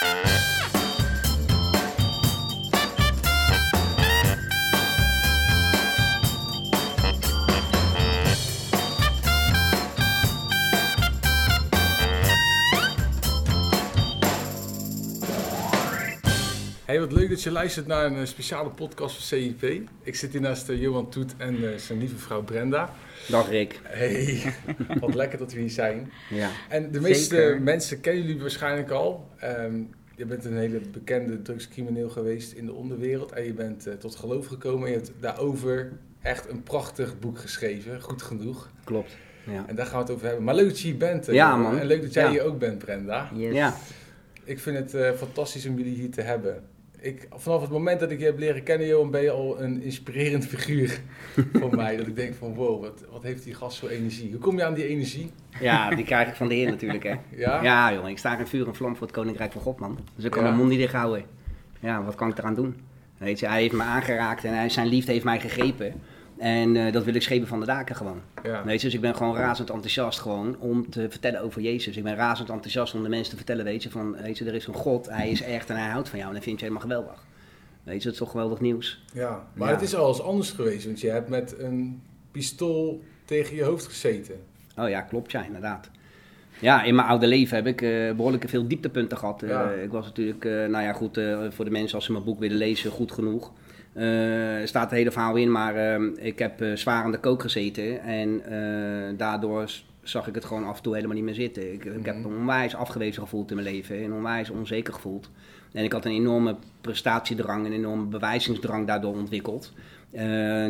Hey, wat leuk dat je luistert naar een eh, speciale podcast van CIP. Ik zit hier naast eh, Johan Toet en eh, zijn lieve vrouw Brenda. Dag Rick. Hey, wat lekker dat we hier zijn. Ja. En de meeste Zeker. mensen kennen jullie waarschijnlijk al. Ehm, je bent een hele bekende drugscrimineel geweest in de onderwereld. En je bent eh, tot geloof gekomen. En je hebt daarover echt een prachtig boek geschreven. Goed genoeg. Klopt. Ja. En daar gaan we het over hebben. Maar leuk dat je hier bent. eh, Ja, Johan. man. En leuk dat jij Ja. hier ook bent, Brenda. Yes. ja. Ik vind het eh, fantastisch om jullie hier te hebben. Ik, vanaf het moment dat ik je heb leren kennen, Johan, ben je al een inspirerend figuur voor mij. Dat ik denk van, wow, wat, wat heeft die gast voor energie? Hoe kom je aan die energie? ja, die krijg ik van de Heer natuurlijk, hè. Ja? Ja, jongen, ik sta in vuur en vlam voor het Koninkrijk van God, man. Dus ik kan Ja. mijn mond niet dicht houden. Ja, wat kan ik eraan doen? Weet je, hij heeft me aangeraakt en hij, zijn liefde heeft mij gegrepen. En eh, dat wil ik schepen van de daken gewoon. Ja. Weet je, dus ik ben gewoon razend enthousiast gewoon om te vertellen over Jezus. Ik ben razend enthousiast om de mensen te vertellen, weet je, van, weet je, er is een God, hij is echt en hij houdt van jou en dat vind je helemaal geweldig. Weet je, dat is toch geweldig nieuws. Ja, maar Ja. het is al eens anders geweest, want je hebt met een pistool tegen je hoofd gezeten. Oh ja, klopt, ja, inderdaad. Ja, in mijn oude leven heb ik eh behoorlijk veel dieptepunten gehad. Eh, ik was natuurlijk, eh, nou ja, goed, eh, voor de mensen als ze mijn boek willen lezen, goed genoeg. Er staat het hele verhaal in, maar eh, ik heb eh, zwaar aan de kook gezeten. En eh, daardoor zag ik het gewoon af en toe helemaal niet meer zitten. Ik, ik heb me onwijs afgewezen gevoeld in mijn leven en onwijs onzeker gevoeld. En ik had een enorme prestatiedrang, een enorme bewijzingsdrang daardoor ontwikkeld.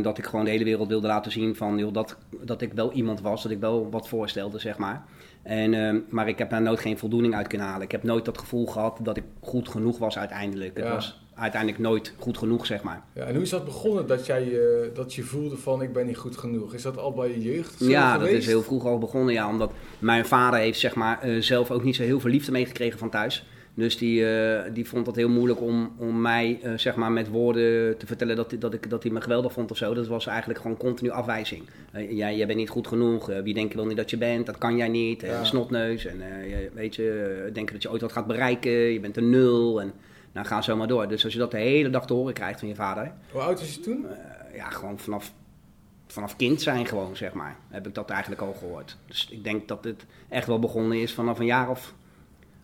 Dat ik gewoon de hele wereld wilde laten zien van, joh, dat, dat ik wel iemand was, dat ik wel wat voorstelde, zeg maar. En, eh, maar ik heb daar nooit geen voldoening uit kunnen halen. Ik heb nooit dat gevoel gehad dat ik goed genoeg was uiteindelijk. Het Ja. was uiteindelijk nooit goed genoeg, zeg maar. Ja, en hoe is dat begonnen dat, jij, eh, dat je voelde van, ik ben niet goed genoeg? Is dat al bij je jeugd ja, geweest? dat is heel vroeg al begonnen, ja. Omdat mijn vader heeft zeg maar, eh, zelf ook niet zo heel veel liefde meegekregen van thuis. Dus die, eh, die vond het heel moeilijk om, om mij zeg maar met woorden te vertellen dat, hij- dat, ik, dat hij me geweldig vond of zo. Dat was eigenlijk gewoon continu afwijzing. Eh, jij, jij bent niet goed genoeg, wie denk je wel niet dat je bent, dat kan jij niet, Ja. snotneus. En je- weet je, denken dat je ooit wat gaat bereiken, je bent een nul. En nou, ga zo maar door. Dus als je dat de hele dag te horen krijgt van je vader, Hoe oud was je toen? eh, ja, gewoon vanaf, vanaf kind zijn gewoon, zeg maar, heb ik dat eigenlijk al gehoord. Dus ik denk dat het echt wel begonnen is vanaf een jaar of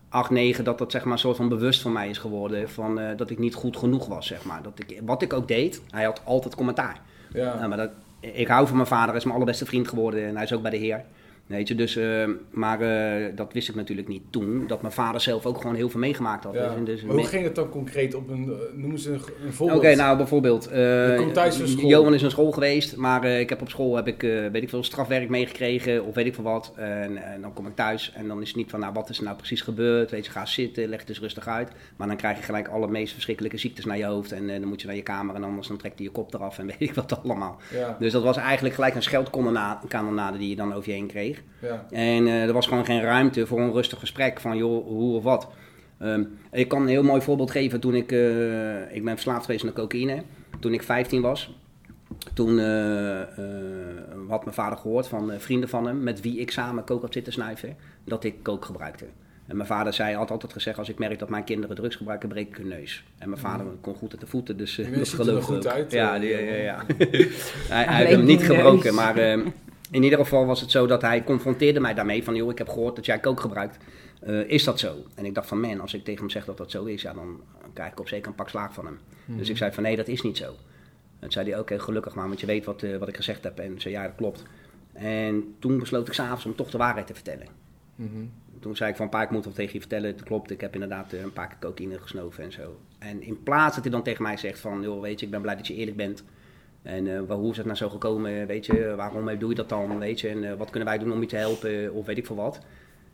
acht, negen, dat dat zeg maar een soort van bewust van mij is geworden, van, eh, dat ik niet goed genoeg was, zeg maar. Dat ik, wat ik ook deed, hij had altijd commentaar. Ja. Nou, maar dat, ik hou van mijn vader, hij is mijn allerbeste vriend geworden en hij is ook bij de Heer. Weet je, dus, eh, maar eh, dat wist ik natuurlijk niet toen, dat mijn vader zelf ook gewoon heel veel meegemaakt had. Ja. Dus, dus maar hoe ging het dan concreet op een, eh, noem eens een, een voorbeeld. Oké, nou bijvoorbeeld. eh, Je komt thuis van school. Johan is naar school geweest, maar eh, ik heb op school heb ik, eh, weet ik veel, strafwerk meegekregen of weet ik veel wat. En, en dan kom ik thuis en dan is het niet van, nou wat is er nou precies gebeurd? Weet je, ga zitten, leg het dus rustig uit. Maar dan krijg je gelijk alle meest verschrikkelijke ziektes naar je hoofd en eh, dan moet je naar je kamer en anders dan trekt hij je kop eraf en weet ik wat allemaal. Ja, Dus dat was eigenlijk gelijk een scheldkanonade die je dan over je heen kreeg. Ja. En eh, er was gewoon geen ruimte voor een rustig gesprek van joh, hoe of wat. Ehm, ik kan een heel mooi voorbeeld geven toen ik, eh, ik ben verslaafd geweest aan de cocaïne. Toen ik 15 was. Toen eh, eh, had mijn vader gehoord van eh, vrienden van hem met wie ik samen kook had zitten snuiven, dat ik kook gebruikte. En mijn vader zei, had altijd gezegd, als ik merk dat mijn kinderen drugs gebruiken, breek ik hun neus. En mijn vader kon goed uit de voeten, dus dat ziet er geloof ik goed uit, Ja, die- ja, ja, ja. hij, hij heeft hem niet gebroken, maar eh, in ieder geval was het zo dat hij confronteerde mij daarmee van, joh, ik heb gehoord dat jij kook gebruikt. Eh, is dat zo? En ik dacht van, man, als ik tegen hem zeg dat dat zo is, ja, dan krijg ik op zeker een pak slaag van hem. Dus ik zei van, nee, dat is niet zo. En toen zei hij, oké, gelukkig maar, want je weet wat, eh, wat ik gezegd heb. En zei, ja, dat klopt. En toen besloot ik s'avonds om toch de waarheid te vertellen. Mhm. Toen zei ik van, pa, ik moet wat tegen je vertellen. Het klopt, ik heb inderdaad eh, een paar keer cocaïne gesnoven en zo. En in plaats dat hij dan tegen mij zegt van, joh, weet je, ik ben blij dat je eerlijk bent. En eh, hoe is het nou zo gekomen, weet je, waarom eh, doe je dat dan, weet je. En eh, wat kunnen wij doen om je te helpen, of weet ik veel wat.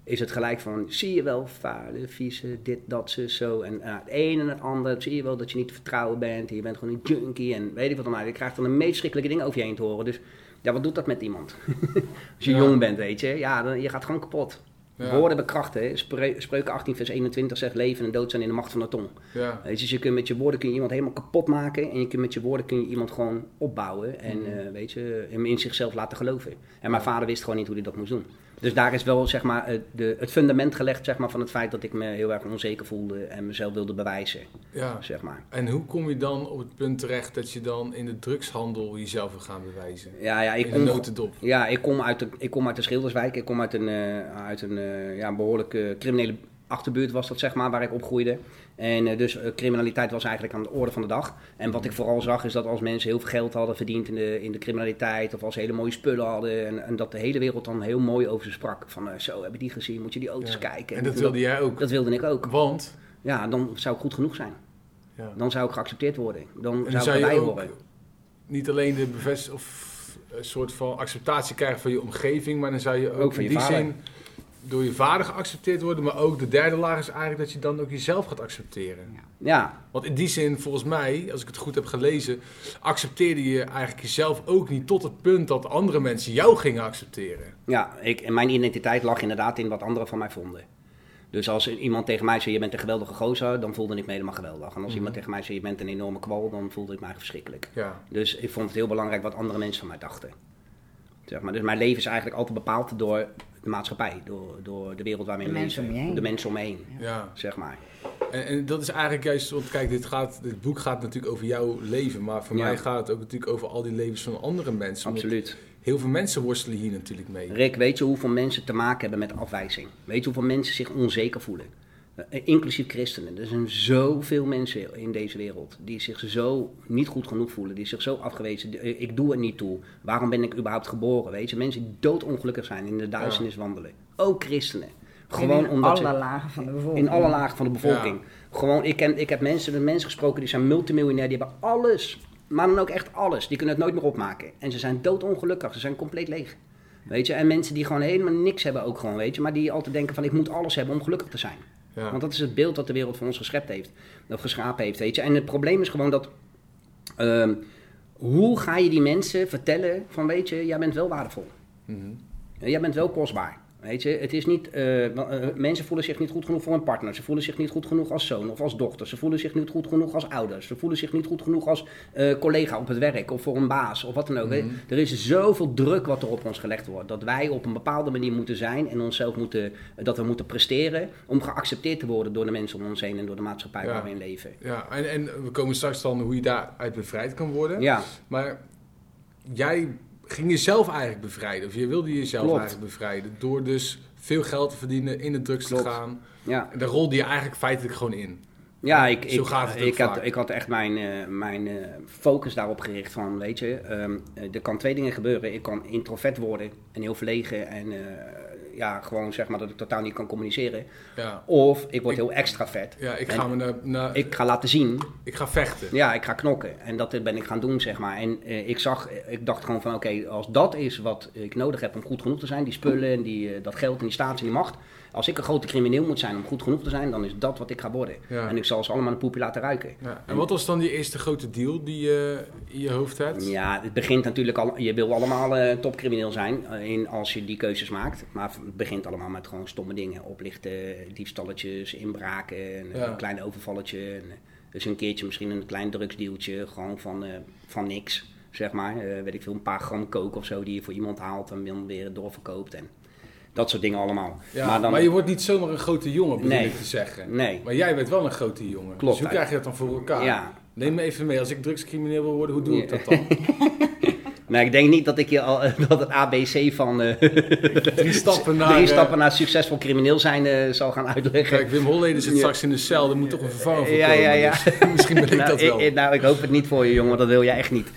Is het gelijk van, zie je wel, vuile, vieze, dit, dat, ze, zo. En het een en het ander, zie je wel dat je niet te vertrouwen bent. En je bent gewoon een junkie en weet ik wat dan maar. Je krijgt dan de meest schrikkelijke dingen over je heen te horen. Dus ja, wat doet dat met iemand? Als je Ja. jong bent, weet je. Ja, dan, je gaat gewoon kapot. Ja. Woorden bekrachten. hè. Spreu- Spreuken 18 vers 21 zegt leven en dood zijn in de macht van de tong. Ja. Weet je, dus je kunt met je woorden kun je iemand helemaal kapot maken. En je kunt met je woorden kun je iemand gewoon opbouwen. En Mhm. eh, weet je, hem in zichzelf laten geloven. En mijn vader wist gewoon niet hoe hij dat moest doen. Dus daar is wel zeg maar, het, de, het fundament gelegd zeg maar, van het feit dat ik me heel erg onzeker voelde en mezelf wilde bewijzen. Ja. Zeg maar. En hoe kom je dan op het punt terecht dat je dan in de drugshandel jezelf wil gaan bewijzen? Ja, ja, ik in kom, ja, ik kom uit de, ik kom uit de Schilderswijk. Ik kom uit een, eh, uit een eh, ja, behoorlijk eh, criminele achterbuurt was dat, zeg maar, waar ik opgroeide. En eh, dus eh, criminaliteit was eigenlijk aan de orde van de dag. En wat ik vooral zag is dat als mensen heel veel geld hadden verdiend in de, in de criminaliteit... of als ze hele mooie spullen hadden... en, en dat de hele wereld dan heel mooi over ze sprak. Van eh, zo, heb je die gezien? Moet je die auto's Ja. kijken? En dat wilde jij ook. Dat wilde ik ook. Want, Ja, dan zou ik goed genoeg zijn. ja. Dan zou ik geaccepteerd worden. Dan zou ik zou je erbij horen. niet alleen de bevest of een soort van acceptatie krijgen van je omgeving, maar dan zou je ook, in die vader. zin door je vader geaccepteerd worden, maar ook de derde laag is eigenlijk dat je dan ook jezelf gaat accepteren. Ja, Want in die zin, volgens mij, als ik het goed heb gelezen, accepteerde je eigenlijk jezelf ook niet tot het punt dat andere mensen jou gingen accepteren. Ja, ik, en mijn identiteit lag inderdaad in wat anderen van mij vonden. Dus als iemand tegen mij zei, je bent een geweldige gozer, dan voelde ik me helemaal geweldig. En als Mhm. iemand tegen mij zei, je bent een enorme kwal, dan voelde ik me eigenlijk verschrikkelijk. Ja, Dus ik vond het heel belangrijk wat andere mensen van mij dachten. Zeg maar. Dus mijn leven is eigenlijk altijd bepaald door de maatschappij, door, door de wereld waar we De in mensen leven. De mensen om me heen, ja. zeg maar. En, en dat is eigenlijk juist, want kijk, dit, gaat, dit boek gaat natuurlijk over jouw leven, maar voor Ja. mij gaat het ook natuurlijk over al die levens van andere mensen. Absoluut. Heel veel mensen worstelen hier natuurlijk mee. Rick, weet je hoeveel mensen te maken hebben met afwijzing? Weet je hoeveel mensen zich onzeker voelen? Eh, Inclusief christenen. Er zijn zoveel mensen in deze wereld die zich zo niet goed genoeg voelen, die zich zo afgewezen. eh, Ik doe het niet toe. Waarom ben ik überhaupt geboren? Weet je, mensen die doodongelukkig zijn in de duisternis wandelen. Ook christenen. Gewoon in omdat ze- alle lagen van de bevolking. in alle lagen van de bevolking. Gewoon, ik, ken, ik heb mensen, met mensen gesproken die zijn multimiljonair, die hebben alles. Maar dan ook echt alles. Die kunnen het nooit meer opmaken. En ze zijn doodongelukkig, ze zijn compleet leeg. Weet je, en mensen die gewoon helemaal niks hebben ook gewoon, weet je. Maar die altijd denken van, ik moet alles hebben om gelukkig te zijn. Ja. Want dat is het beeld dat de wereld voor ons geschept heeft. Of geschapen heeft, weet je. En het probleem is gewoon dat... ehm, hoe ga je die mensen vertellen van, weet je, jij bent wel waardevol. Ja, Jij bent wel kostbaar. Weet je, het is niet, eh, eh, mensen voelen zich niet goed genoeg voor een partner. Ze voelen zich niet goed genoeg als zoon of als dochter. Ze voelen zich niet goed genoeg als ouders. Ze voelen zich niet goed genoeg als eh, collega op het werk of voor een baas of wat dan ook. Mhm. Er is zoveel druk wat er op ons gelegd wordt. Dat wij op een bepaalde manier moeten zijn en onszelf moeten, dat we moeten presteren om geaccepteerd te worden door de mensen om ons heen en door de maatschappij Ja. waar we in leven. Ja, en, en we komen straks dan hoe je daaruit bevrijd kan worden. Ja, Maar jij ging jezelf eigenlijk bevrijden, of je wilde jezelf Klopt. eigenlijk bevrijden, door dus veel geld te verdienen, in de drugs Klopt. te gaan. ja. En daar rolde je eigenlijk feitelijk gewoon in. Ja, ik, Zo ik, gaat het ook ik, had, ik had echt mijn, eh, mijn eh, focus daarop gericht van, weet je, ehm, eh, er kan twee dingen gebeuren. Ik kan introvert worden en heel verlegen en ja, gewoon zeg maar dat ik totaal niet kan communiceren. Ja, Of ik word Ik- heel extravert. ja ik ga me naar, naar ik, Ik ga laten zien, ga vechten. ja, ik ga knokken. En dat ben ik gaan doen, zeg maar. En eh, ik zag, ik dacht gewoon van, oké, als dat is wat ik nodig heb om goed genoeg te zijn, die spullen en die, eh, dat geld en die status en die macht. Als ik een grote crimineel moet zijn om goed genoeg te zijn, dan is dat wat ik ga worden. Ja. En ik zal ze allemaal een poepje laten ruiken. Ja. En wat was dan die eerste grote deal die je in je hoofd hebt? Ja, het begint natuurlijk al. Je wil allemaal eh, topcrimineel zijn eh, in, als je die keuzes maakt. Maar het begint allemaal met gewoon stomme dingen: oplichten, diefstalletjes, inbraken, een, Ja. een klein overvalletje. eh, dus een keertje misschien een klein drugsdealtje, gewoon van, eh, van niks. Zeg maar, Eh, weet ik veel, een paar gram kook of zo die je voor iemand haalt en dan weer doorverkoopt. En dat soort dingen allemaal. Ja, maar, dan, je wordt niet zomaar een grote jongen, bedoel Nee. ik te zeggen. Nee. Maar jij bent wel een grote jongen. Klopt, Dus hoe krijg je dat dan voor elkaar? Ja. Neem me even mee, als ik drugscrimineel wil worden, hoe doe ik dat dan? Nou, ik denk niet dat ik je al dat het ABC van eh, Drie stappen naar... drie eh, stappen naar succesvol crimineel zijn eh, zal gaan uitleggen. Kijk, Wim Holleden zit Ja. straks in de cel, er moet toch een vervanger voor Ja, komen. ja, ja. dus misschien ben ik nou, dat wel. Ik, nou, ik hoop het niet voor je, jongen, dat wil jij echt niet.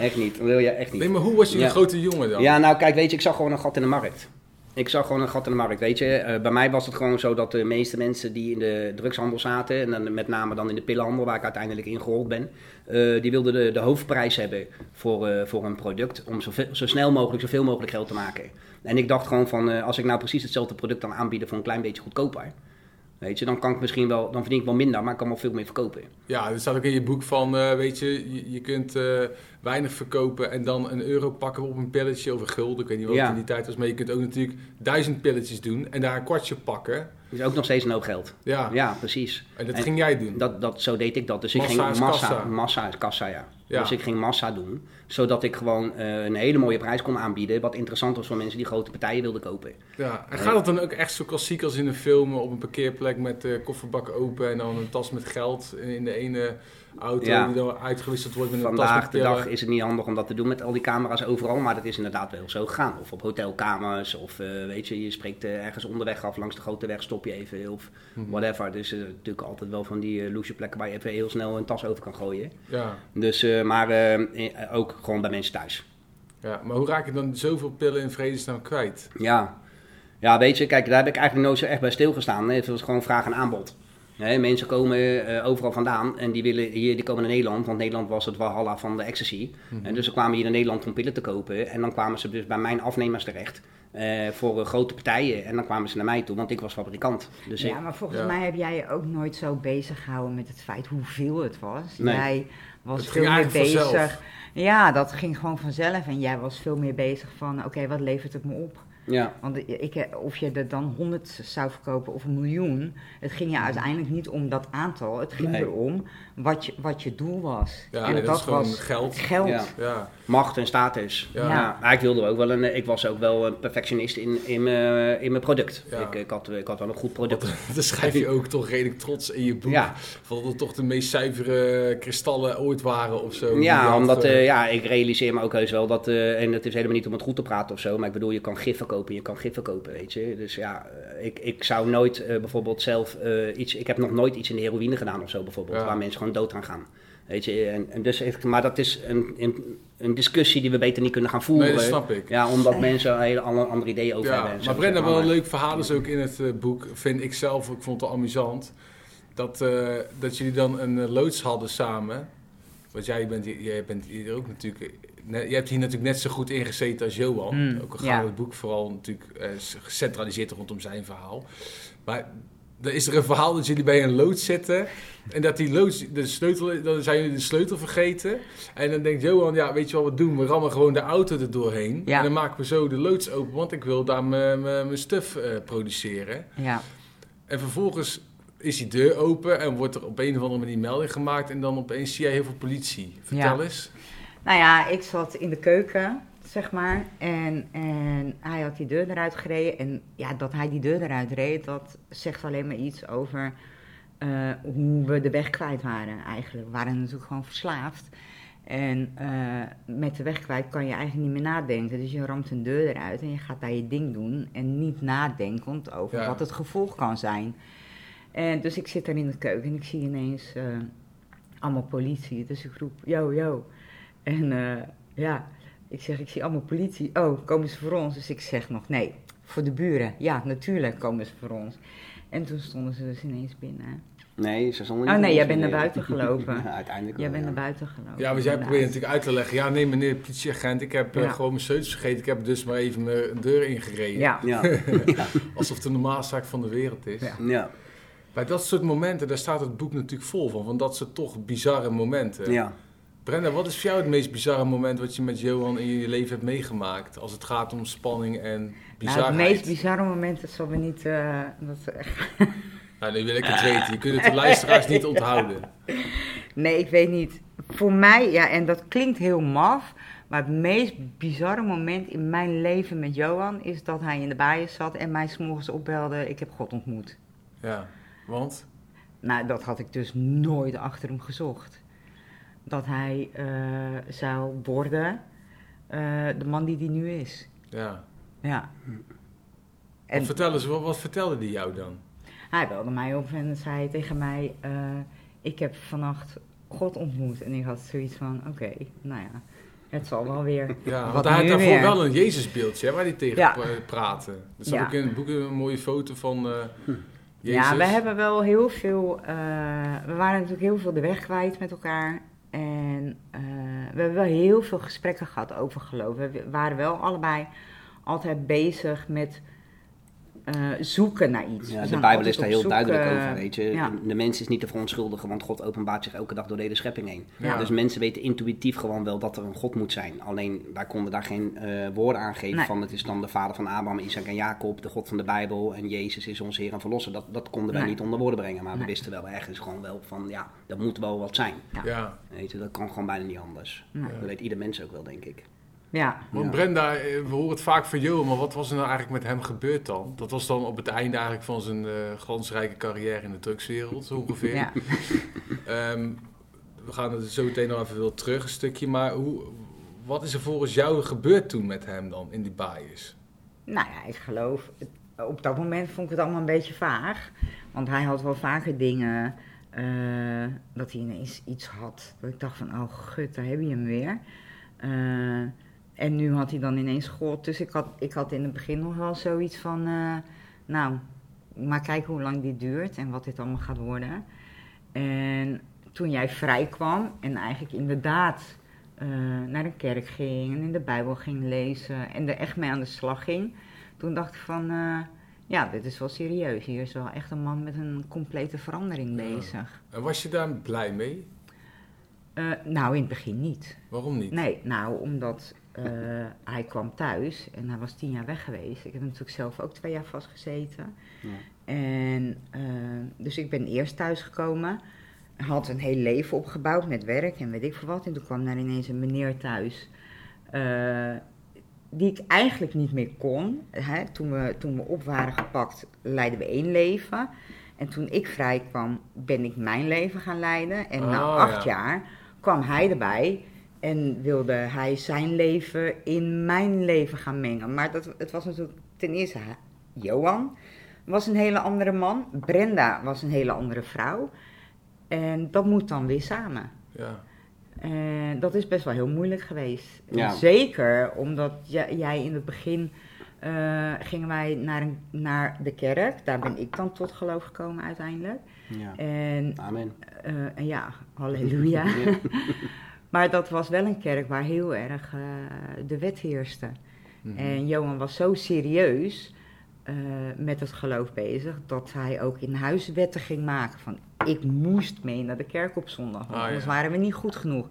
Echt niet, dat wil jij echt niet. Nee, maar hoe was je Ja. een grote jongen dan? Ja, nou kijk, weet je, ik zag gewoon een gat in de markt. Ik zag gewoon een gat in de markt, weet je. Eh, bij mij was het gewoon zo dat de meeste mensen die in de drugshandel zaten... en dan met name dan in de pillenhandel, waar ik uiteindelijk in gerold ben... eh, die wilden de, de hoofdprijs hebben voor, eh, voor een product... om zo, zo snel mogelijk, zoveel mogelijk geld te maken. En ik dacht gewoon van, als ik nou precies hetzelfde product kan aanbieden... voor een klein beetje goedkoper... Weet je, dan kan ik misschien wel, dan verdien ik wel minder, maar ik kan wel veel meer verkopen. Ja, er staat ook in je boek van, eh, weet je, je, je kunt eh, weinig verkopen en dan een euro pakken op een pilletje of een gulden. Ik weet niet wat Ja. het in die tijd was, maar je kunt ook natuurlijk duizend pilletjes doen en daar een kwartje pakken. Dat is ook nog steeds een hoop geld. Ja, Ja, precies. en dat En ging jij doen. Dat, dat, zo deed ik dat. Dus ik Massa ging is massa, kassa. massa is kassa, ja. Ja. Dus ik ging massa doen, zodat ik gewoon eh, een hele mooie prijs kon aanbieden, wat interessant was voor mensen die grote partijen wilden kopen. Ja, en gaat het dan ook echt zo klassiek als in een film op een parkeerplek met de kofferbak open en dan een tas met geld in de ene auto Ja. die dan uitgewisseld wordt met een tas Vandaag met de dag is het niet handig om dat te doen met al die camera's overal, maar dat is inderdaad wel zo gegaan. Of op hotelkamers, of eh, weet je, je spreekt eh, ergens onderweg af, langs de grote weg stop je even, of Mhm. whatever. Dus eh, natuurlijk altijd wel van die loesje plekken waar je even heel snel een tas over kan gooien. Ja. Dus, maar ook gewoon bij mensen thuis. ja, maar hoe raak je dan zoveel pillen in vredesnaam kwijt? Ja. ja, weet je, kijk, daar heb ik eigenlijk nooit zo echt bij stilgestaan. Het was gewoon vraag en aanbod. Mensen komen eh, overal vandaan en die, willen hier, die komen naar Nederland, want Nederland was het walhalla van de ecstasy. En dus ze kwamen hier naar Nederland om pillen te kopen en dan kwamen ze dus bij mijn afnemers terecht eh, voor eh, grote partijen. En dan kwamen ze naar mij toe, want ik was fabrikant. Dus ik- Ja, maar volgens Ja. mij heb jij je ook nooit zo bezig gehouden met het feit hoeveel het was. Nee. Jij was Het veel meer bezig. vanzelf. Ja, dat ging gewoon vanzelf. En jij was veel meer bezig van, oké, wat levert het me op? Ja. Want ik, of je er dan 100 zou verkopen of een miljoen, het ging je uiteindelijk niet om dat aantal. Het ging Nee. erom wat je, wat je doel was. Ja, en nee, dat is gewoon was geld. geld. Ja. Ja, macht en status. Ja. Ja. maar ik wilde ook wel een, ik was ook wel een perfectionist in, in, mijn, in mijn product. Ja. Ik, ik, had, ik had wel een goed product. dan schrijf je ook toch redelijk trots in je boek. Ja. Van dat het toch de meest zuivere kristallen ooit waren of zo. Ja, had, omdat eh, eh, ja, ik realiseer me ook heus wel dat, eh, en het is helemaal niet om het goed te praten of zo, maar ik bedoel, je kan gif verkopen, je kan gif verkopen, weet je. Dus ja, ik, ik zou nooit eh, bijvoorbeeld zelf eh, iets, ik heb nog nooit iets in de heroïne gedaan of zo bijvoorbeeld, Ja. waar mensen gewoon dood aan gaan. Weet je, en, en dus, ik- maar dat is een, een, een discussie die we beter niet kunnen gaan voeren. Nee, dat snap ik. Ja, omdat mensen een hele andere, andere ideeën over hebben. Ja, en zo, maar Brenda, wel een leuk verhaal is ook in het eh, boek, vind ik zelf, ik vond het wel amusant, dat, eh, dat jullie dan een eh, loods hadden samen. Want jij bent, jij bent hier ook natuurlijk, net, je hebt hier natuurlijk net zo goed ingezeten als Johan. Mm, ook al gaat ja. het boek vooral natuurlijk eh, gecentraliseerd rondom zijn verhaal. Maar dan is er een verhaal dat jullie bij een loods zitten en dat die loods, de sleutel, dan zijn jullie de sleutel vergeten. En dan denkt Johan, ja weet je wat we doen, we rammen gewoon de auto er doorheen. Ja. En dan maken we zo de loods open, want ik wil daar mijn stuff eh, produceren. Ja. En vervolgens is die deur open en wordt er op een of andere manier melding gemaakt. En dan opeens zie jij heel veel politie. Vertel Ja. eens. Nou ja, ik zat in de keuken, zeg maar. En, en hij had die deur eruit gereden. En ja, dat hij die deur eruit reed, dat zegt alleen maar iets over eh, hoe we de weg kwijt waren eigenlijk. We waren natuurlijk gewoon verslaafd. En eh, met de weg kwijt kan je eigenlijk niet meer nadenken. Dus je ramt een deur eruit en je gaat daar je ding doen. En niet nadenkend over Ja. wat het gevolg kan zijn. En dus ik zit daar in de keuken en ik zie ineens eh, allemaal politie. Dus ik roep, yo, yo. En ja, ik zeg, ik zie allemaal politie. Oh, komen ze voor ons? Dus ik zeg nog, nee, voor de buren. Ja, natuurlijk komen ze voor ons. En toen stonden ze dus ineens binnen. Nee, ze stonden Oh niet nee, in jij bent naar buiten gelopen. Ja, uiteindelijk Jij wel, bent ja. naar buiten gelopen. Ja, want jij probeert natuurlijk uit te leggen. Ja, nee meneer politieagent, ik heb eh, gewoon mijn sleutels vergeten. Ik heb dus maar even mijn deur ingereden. Ja, Ja, Alsof het de normaalste zaak van de wereld is. Ja. ja, Bij dat soort momenten, daar staat het boek natuurlijk vol van. Van dat soort toch bizarre momenten. ja. Brenda, wat is voor jou het meest bizarre moment wat je met Johan in je leven hebt meegemaakt? Als het gaat om spanning en nou, bizarheid. het meest bizarre moment, dat zal we niet... eh, dat, Nou, nu wil ik het weten. Je kunt het de luisteraars niet onthouden. Nee, ik weet niet. Voor mij, ja, en dat klinkt heel maf. Maar het meest bizarre moment in mijn leven met Johan is dat hij in de bijen zat en mij s'morgens opbelde: Ik heb God ontmoet. Ja, want? Nou, dat had ik dus nooit achter hem gezocht. Dat hij eh, zou worden eh, de man die hij nu is. Ja. Ja. En... Vertel eens, wat, wat vertelde die jou dan? hij belde mij op en zei tegen mij: eh, Ik heb vannacht God ontmoet. En ik had zoiets van: Oké, nou ja, het zal wel weer. Ja, Wat want hij had daarvoor weer? wel een Jezusbeeldje hè, waar hij tegen Ja. pra- praatte. Er staat Ja. ook in het boek een mooie foto van eh Jezus. Ja, we hebben wel heel veel. eh, we waren natuurlijk heel veel de weg kwijt met elkaar. En eh, we hebben wel heel veel gesprekken gehad over geloof. We waren wel allebei altijd bezig met eh, zoeken naar iets. Ja, We de Bijbel is daar heel zoek, duidelijk eh, over, weet je. ja. De mens is niet te verontschuldigen, want God openbaart zich elke dag door de hele schepping heen. Ja. Dus mensen weten intuïtief gewoon wel dat er een God moet zijn. Alleen wij konden daar geen eh, woorden aan geven Nee. van het is dan de vader van Abraham, Isaac en Jacob, de God van de Bijbel en Jezus is onze Heer en Verlosser. Dat, dat konden wij Nee. niet onder woorden brengen, maar we wisten wel ergens gewoon wel van ja, dat moet wel wat zijn. Ja. Ja. Weet je, dat kan gewoon bijna niet anders. Nee. Dat weet ieder mens ook wel, denk ik. Ja, Want Ja. Brenda, eh, we horen het vaak van Johan, maar wat was er nou eigenlijk met hem gebeurd dan? Dat was dan op het einde eigenlijk van zijn eh, glansrijke carrière in de drugswereld, zo ongeveer. ja. Ehm, we gaan er zo meteen nog even wel terug een stukje, maar hoe, wat is er volgens jou gebeurd toen met hem dan in die bias? Nou ja, ik geloof. het- Op dat moment vond ik het allemaal een beetje vaag. Want hij had wel vaker dingen. eh, dat hij ineens iets had. Dat ik dacht van, oh gut, daar heb je hem weer. Eh, en nu had hij dan ineens God. Dus ik had, ik had in het begin nog wel zoiets van. eh, nou, maar kijken hoe lang dit duurt en wat dit allemaal gaat worden. En toen jij vrij kwam en eigenlijk inderdaad eh, naar de kerk ging en in de Bijbel ging lezen en er echt mee aan de slag ging, toen dacht ik van, eh, ja, dit is wel serieus. Hier is wel echt een man met een complete verandering Ja. bezig. En was je daar blij mee? Eh, nou, in het begin niet. Waarom niet? Nee, nou, omdat eh, hij kwam thuis en hij was tien jaar weg geweest. Ik heb natuurlijk zelf ook twee jaar vastgezeten. Ja. En eh, dus ik ben eerst thuisgekomen. Had een heel leven opgebouwd met werk en weet ik veel wat. En toen kwam daar ineens een meneer thuis. eh, die ik eigenlijk niet meer kon. Hè. Toen, we, toen we op waren gepakt, leidden we één leven. En toen ik vrij kwam, ben ik mijn leven gaan leiden. En na Oh, acht ja. jaar kwam hij erbij. En wilde hij zijn leven in mijn leven gaan mengen. Maar dat, het was natuurlijk ten eerste Johan was een hele andere man. Brenda was een hele andere vrouw. En dat moet dan weer samen. Ja. En dat is best wel heel moeilijk geweest. Ja. Zeker omdat jij in het begin eh, gingen wij naar, een, naar de kerk. Daar ben ik dan tot geloof gekomen uiteindelijk. Ja. En Amen. eh, en ja, halleluja. Ja. maar dat was wel een kerk waar heel erg eh, de wet heerste. Mhm. En Johan was zo serieus met het geloof bezig dat hij ook in huis wetten ging maken. Van ik moest mee naar de kerk op zondag, want Ah, anders ja. waren we niet goed genoeg.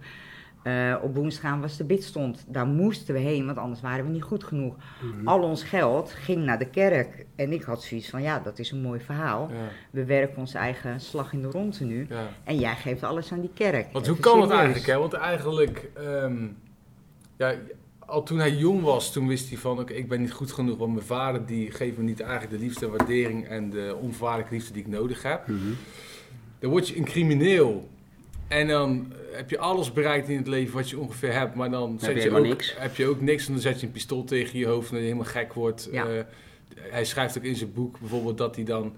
Eh, op woensdag was de bidstond. Daar moesten we heen, want anders waren we niet goed genoeg. Mhm. Al ons geld ging naar de kerk. En ik had zoiets van, ja, dat is een mooi verhaal. Ja, We werken onze eigen slag in de ronde nu. ja. En jij geeft alles aan die kerk. Want hoe kan het serieus. eigenlijk? Hè? Want eigenlijk, ehm, ja, al toen hij jong was, toen wist hij van, oké, ik ben niet goed genoeg, want mijn vader die geeft me niet eigenlijk de liefde, waardering en de onvoorwaardelijke liefde die ik nodig heb. Mhm. Dan word je een crimineel. En dan heb je alles bereikt in het leven wat je ongeveer hebt, maar dan heb zet je ook, niks. heb je ook niks en dan zet je een pistool tegen je hoofd en dan je helemaal gek wordt. Ja. Eh, hij schrijft ook in zijn boek bijvoorbeeld dat hij dan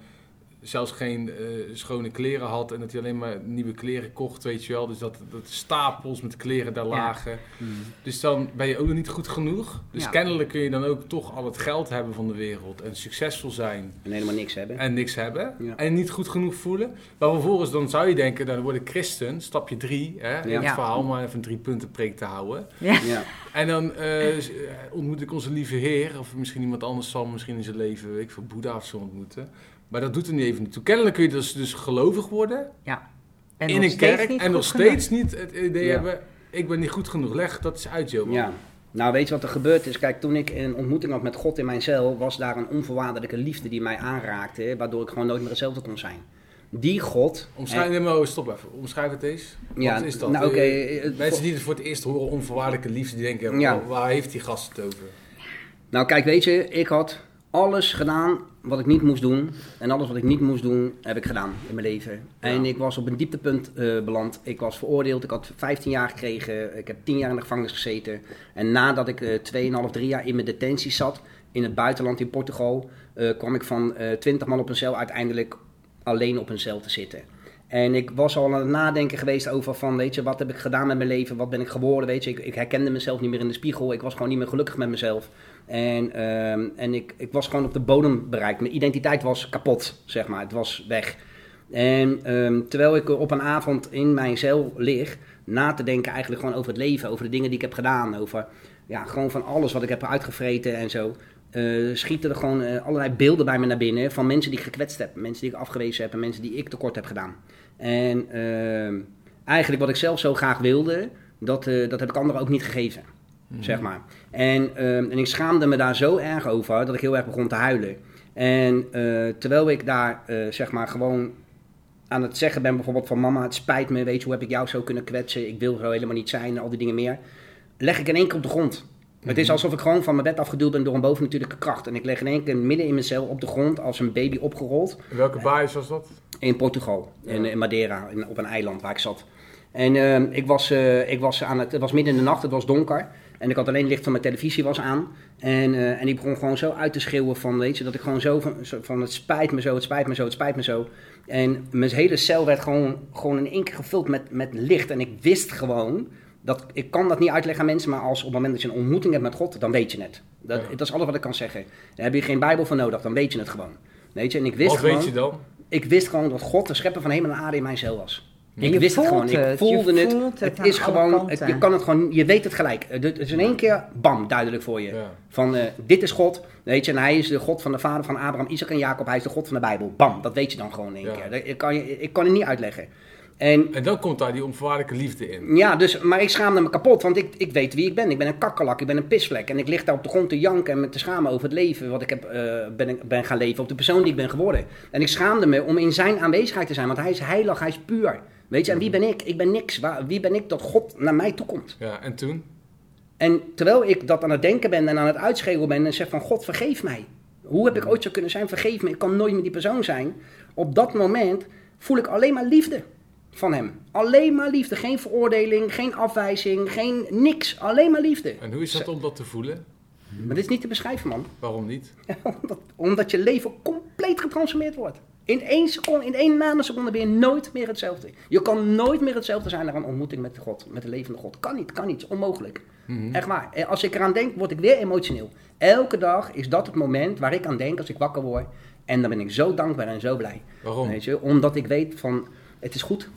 zelfs geen eh, schone kleren had en dat hij alleen maar nieuwe kleren kocht, weet je wel. Dus dat, dat stapels met kleren daar Ja. lagen. Mhm. Dus dan ben je ook nog niet goed genoeg. Dus Ja. kennelijk kun je dan ook toch al het geld hebben van de wereld en succesvol zijn En helemaal niks hebben. en niks hebben. Ja. En niet goed genoeg voelen. Maar vervolgens dan zou je denken, dan word ik christen, stapje drie, hè, in het Ja. verhaal, maar even een drie punten preek te houden. Ja. En dan eh, ontmoet ik onze lieve Heer, of misschien iemand anders zal misschien in zijn leven, weet ik veel, Boeddha of zo ontmoeten. Maar dat doet er niet even niet toe. Kennelijk kun je dus, dus gelovig worden En in nog een steeds kerk niet en nog genoeg. steeds niet het idee Ja. hebben, ik ben niet goed genoeg. Leg dat is uit, Johan. Ja. Nou, weet je wat er gebeurd is? Kijk, toen ik een ontmoeting had met God in mijn cel, was daar een onvoorwaardelijke liefde die mij aanraakte, waardoor ik gewoon nooit meer hetzelfde kon zijn. Die God. Omschrijf, nee, maar stop even. Omschrijf het eens. Ja, Wat is dat? nou, oké, Eh, het- mensen die het voor het eerst horen, onvoorwaardelijke liefde, die denken, Ja. "Oh, waar heeft die gast het over? Nou, kijk, weet je, ik had alles gedaan wat ik niet moest doen. En alles wat ik niet moest doen, heb ik gedaan in mijn leven. En ik was op een dieptepunt eh, beland. Ik was veroordeeld. Ik had 15 jaar gekregen. Ik heb 10 jaar in de gevangenis gezeten. En nadat ik eh 2,5, 3 jaar in mijn detentie zat, in het buitenland in Portugal, eh, kwam ik van eh 20 man op een cel uiteindelijk alleen op een cel te zitten. En ik was al aan het nadenken geweest over van, weet je, wat heb ik gedaan met mijn leven? Wat ben ik geworden? Weet je, ik, ik herkende mezelf niet meer in de spiegel. Ik was gewoon niet meer gelukkig met mezelf. En, ehm, en ik, ik was gewoon op de bodem bereikt. Mijn identiteit was kapot, zeg maar. Het was weg. En ehm, terwijl ik op een avond in mijn cel lig, na te denken eigenlijk gewoon over het leven, over de dingen die ik heb gedaan, over ja, gewoon van alles wat ik heb uitgevreten en zo, eh, schieten er gewoon eh, allerlei beelden bij me naar binnen van mensen die ik gekwetst heb, mensen die ik afgewezen heb en mensen die ik tekort heb gedaan. En eh, eigenlijk wat ik zelf zo graag wilde, dat, eh, dat heb ik anderen ook niet gegeven, zeg maar. En, eh, en ik schaamde me daar zo erg over dat ik heel erg begon te huilen. En eh, terwijl ik daar eh, zeg maar gewoon aan het zeggen ben bijvoorbeeld van mama, het spijt me, weet je, hoe heb ik jou zo kunnen kwetsen, ik wil zo helemaal niet zijn, al die dingen meer, leg ik in één keer op de grond. Het is alsof ik gewoon van mijn bed afgeduwd ben door een bovennatuurlijke kracht. En ik leg in één keer midden in mijn cel op de grond als een baby opgerold In welke baas was dat? in Portugal, Ja. in, in Madeira, in- op een eiland waar ik zat. En ehm, ik, was, eh, ik was aan het, het was midden in de nacht, het was donker. En ik had alleen licht van mijn televisie was aan. En, eh, en ik begon gewoon zo uit te schreeuwen van, weet je, dat ik gewoon zo van, van het spijt me zo, het spijt me zo, het spijt me zo. En mijn hele cel werd gewoon, gewoon in één keer gevuld met, met licht. En ik wist gewoon, dat, ik kan dat niet uitleggen aan mensen, maar als op het moment dat je een ontmoeting hebt met God, dan weet je het. Dat, Ja. dat is alles wat ik kan zeggen. Daar heb je geen Bijbel voor nodig, dan weet je het gewoon. Weet je, en ik wist Wat gewoon weet je dan? ik wist gewoon dat God de schepper van hemel en aarde in mijn cel was. Ik Je wist het gewoon. Ik het, voelde het. voelt Het, is gewoon. Het, je kan het gewoon. Je weet het gelijk. Het is in één keer bam duidelijk voor je. Ja. Van eh, dit is God. Weet je, en hij is de God van de vader van Abraham, Isaac en Jacob. Hij is de God van de Bijbel. Bam, dat weet je dan gewoon in één Ja. keer. Dat- Ik kan, je, ik kan het niet uitleggen. En En dan komt daar die onvoorwaardelijke liefde in. ja, dus, maar ik schaamde me kapot, want ik, ik weet wie ik ben. Ik ben een kakkelak, ik ben een pisvlek. En ik lig daar op de grond te janken en me te schamen over het leven wat ik heb, eh, ben, ik- ben gaan leven, op de persoon die ik ben geworden. En ik schaamde me om in zijn aanwezigheid te zijn, want hij is heilig, hij is puur. Weet je, en wie ben ik? Ik ben niks. Waar, wie ben ik dat God naar mij toekomt? Ja, en toen? En terwijl ik dat aan het denken ben en aan het uitschreeuwen ben en zeg van God, vergeef mij. Hoe heb ik ooit zo kunnen zijn? Vergeef me, ik kan nooit meer die persoon zijn. Op dat moment voel ik alleen maar liefde van hem. Alleen maar liefde. Geen veroordeling, geen afwijzing, geen niks. Alleen maar liefde. En hoe is dat om dat te voelen? Maar dit is niet te beschrijven, man. Waarom niet? omdat, omdat je leven compleet getransformeerd wordt. In één seconde, in één nanoseconde ben je nooit meer hetzelfde. Je kan nooit meer hetzelfde zijn naar een ontmoeting met God, met de levende God. Kan niet, kan niet, onmogelijk. Mhm. Echt waar. En als ik eraan denk, word ik weer emotioneel. Elke dag is dat het moment waar ik aan denk als ik wakker word. En dan ben ik zo dankbaar en zo blij. Waarom? Weet je? Omdat ik weet van, het is goed.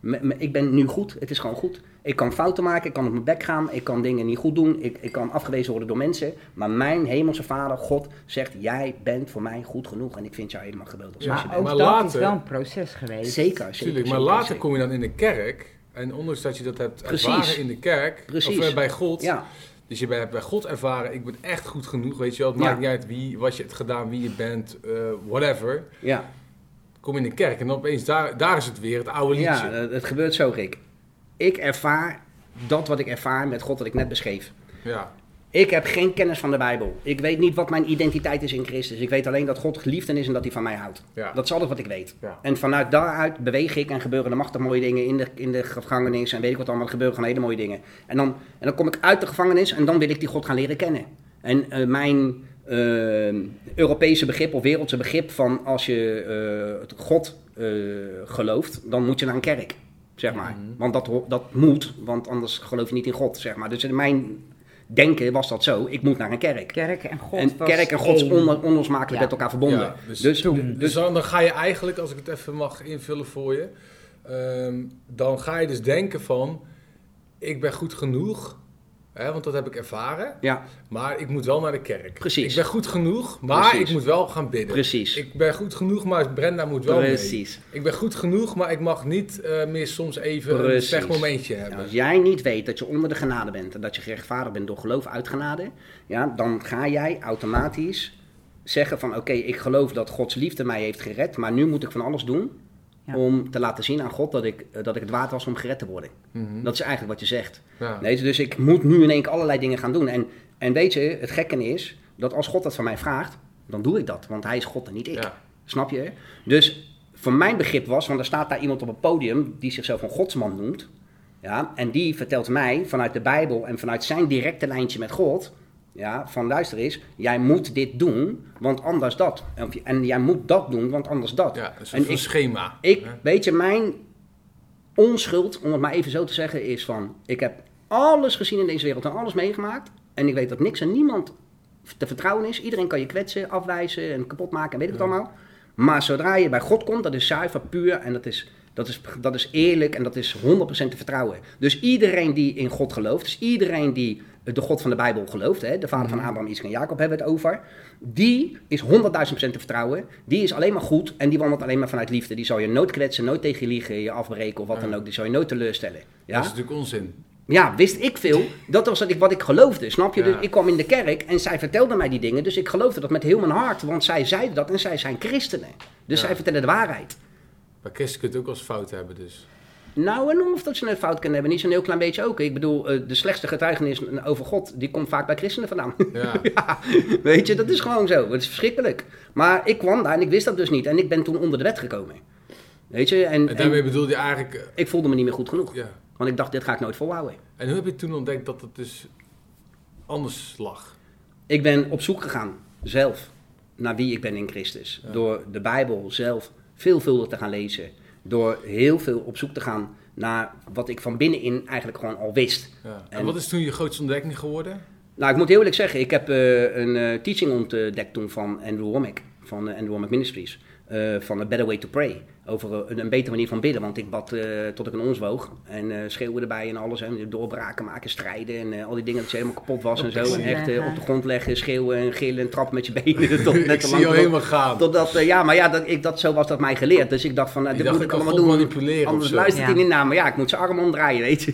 M- m- ik ben nu goed, het is gewoon goed. Ik kan fouten maken, ik kan op mijn bek gaan, ik kan dingen niet goed doen, ik, ik kan afgewezen worden door mensen. Maar mijn hemelse vader, God, zegt, jij bent voor mij goed genoeg en ik vind jou helemaal geweldig Ja, Maar ook Maar dat is wel een proces geweest. Zeker, zeker. Tuurlijk, maar zeker, later zeker. kom je dan in de kerk. En ondanks dat je dat hebt ervaren in de kerk, Precies. of eh, bij God. Ja, Dus je hebt bij God ervaren, ik ben echt goed genoeg, weet je wel. Het Ja. maakt niet uit wie, wat je hebt gedaan, wie je bent, eh, whatever. ja. Kom in de kerk en opeens, daar, daar is het weer, het oude liedje. ja het, gebeurt zo, Rick. Ik ervaar dat wat ik ervaar met God, wat ik net beschreef. Ja. Ik heb geen kennis van de Bijbel. Ik weet niet wat mijn identiteit is in Christus. Ik weet alleen dat God geliefd is en dat hij van mij houdt. Ja. Dat is alles wat ik weet. Ja. En vanuit daaruit beweeg ik en gebeuren er machtig mooie dingen in de, in de gevangenis en weet ik wat allemaal. Er gebeuren gewoon hele mooie dingen. En dan, en dan kom ik uit de gevangenis en dan wil ik die God gaan leren kennen. En eh, mijn Europese begrip of wereldse begrip van als je eh, het God eh, gelooft, dan moet je naar een kerk. Zeg maar. Mhm. Want dat, dat moet, want anders geloof je niet in God. Zeg maar. Dus in mijn denken was dat zo. Ik moet naar een kerk. Kerk en God en kerk en God is on- onlosmakelijk Ja. met elkaar verbonden. Ja, dus, dus dus, dus dan, dan ga je eigenlijk, als ik het even mag invullen voor je, ehm, dan ga je dus denken van, ik ben goed genoeg, hè, want dat heb ik ervaren, ja, maar ik moet wel naar de kerk. Precies. Ik ben goed genoeg, maar Precies. ik moet wel gaan bidden. precies. Ik ben goed genoeg, maar Brenda moet wel mee. Precies. Ik ben goed genoeg, maar ik mag niet eh, meer soms even een Precies. slecht momentje hebben. Nou, als jij niet weet dat je onder de genade bent en dat je gerechtvaardigd bent door geloof uit genade, ja, dan ga jij automatisch zeggen van oké, ik geloof dat Gods liefde mij heeft gered, maar nu moet ik van alles doen Ja. om te laten zien aan God dat ik, eh, dat ik het waard was om gered te worden. Mhm. Dat is eigenlijk wat je zegt. Ja. Nee, dus ik moet nu in één keer allerlei dingen gaan doen. En, en weet je, het gekke is dat als God dat van mij vraagt, dan doe ik dat, want hij is God en niet ik. Ja. Snap je? Dus voor mijn begrip was, want er staat daar iemand op het podium die zichzelf een godsman noemt. Ja, en die vertelt mij vanuit de Bijbel en vanuit zijn directe lijntje met God. Ja, van luister eens, jij moet dit doen, want anders dat. En, jij moet dat doen, want anders dat. Ja, dat is En een ik- schema. Ik, hè? weet je, mijn onschuld, om het maar even zo te zeggen, is van... Ik heb alles gezien in deze wereld en alles meegemaakt. En ik weet dat niks en niemand te vertrouwen is. Iedereen kan je kwetsen, afwijzen en kapot maken en weet ik Ja. allemaal. Maar zodra je bij God komt, dat is zuiver, puur en dat is, dat is, dat is eerlijk en dat is 100% te vertrouwen. Dus iedereen die in God gelooft, dus iedereen die de God van de Bijbel gelooft, hè, de vader van Abraham, Isaac en Jacob hebben we het over, die is 100.000% te vertrouwen. Die is alleen maar goed en die wandelt alleen maar vanuit liefde. Die zal je nooit kletsen, nooit tegen je liegen, je afbreken of wat dan ook. Die zal je nooit teleurstellen. Ja? Dat is natuurlijk onzin. Ja, wist ik veel. Dat was wat ik, wat ik geloofde, snap je? Ja. Dus ik kwam in de kerk en zij vertelde mij die dingen. Dus ik geloofde dat met heel mijn hart. Want zij zeiden dat en zij zijn christenen. Dus Ja. zij vertellen de waarheid. Maar christen kunt ook eens fout hebben, dus. Nou, en of dat ze een fout kunnen hebben, niet zo'n heel klein beetje ook. Ik bedoel, eh, de slechtste getuigenis over God, die komt vaak bij christenen vandaan. Ja. ja, weet je, dat is gewoon zo. Het is verschrikkelijk. Maar ik kwam daar en ik wist dat dus niet. En ik ben toen onder de wet gekomen. Weet je, en, En daarmee en bedoel je eigenlijk... eh, ik voelde me niet meer goed genoeg. Ja. Want ik dacht, dit ga ik nooit volhouden. En hoe heb je toen ontdekt dat het dus anders lag? Ik ben op zoek gegaan, zelf, naar wie ik ben in Christus. Ja. Door de Bijbel zelf veelvuldig te gaan lezen. Door heel veel op zoek te gaan naar wat ik van binnenin eigenlijk gewoon al wist. Ja. En, En- wat is toen je grootste ontdekking geworden? Nou, ik moet heel eerlijk zeggen, ik heb eh, een eh, teaching ontdekt toen van Andrew Womack, van eh, Andrew Womack Ministries. van A Better Way to Pray. Over eh, een, een betere manier van bidden. Want ik bad eh, tot ik een ons woog. En eh schreeuwen erbij en alles. En doorbraken maken, strijden. En eh, al die dingen dat ze helemaal kapot was en zo. En echt op de grond leggen, schreeuwen en gillen en trappen met je benen. Tot, net ik zie jou helemaal gaan. Totdat, ja, maar ja, dat, ik, dat, zo was dat mij geleerd. Dus ik dacht van, nou, dit dacht, moet ik allemaal doen. manipuleren Anders luistert Ja. hij niet naar me. Ja, ik moet zijn arm omdraaien, weet je.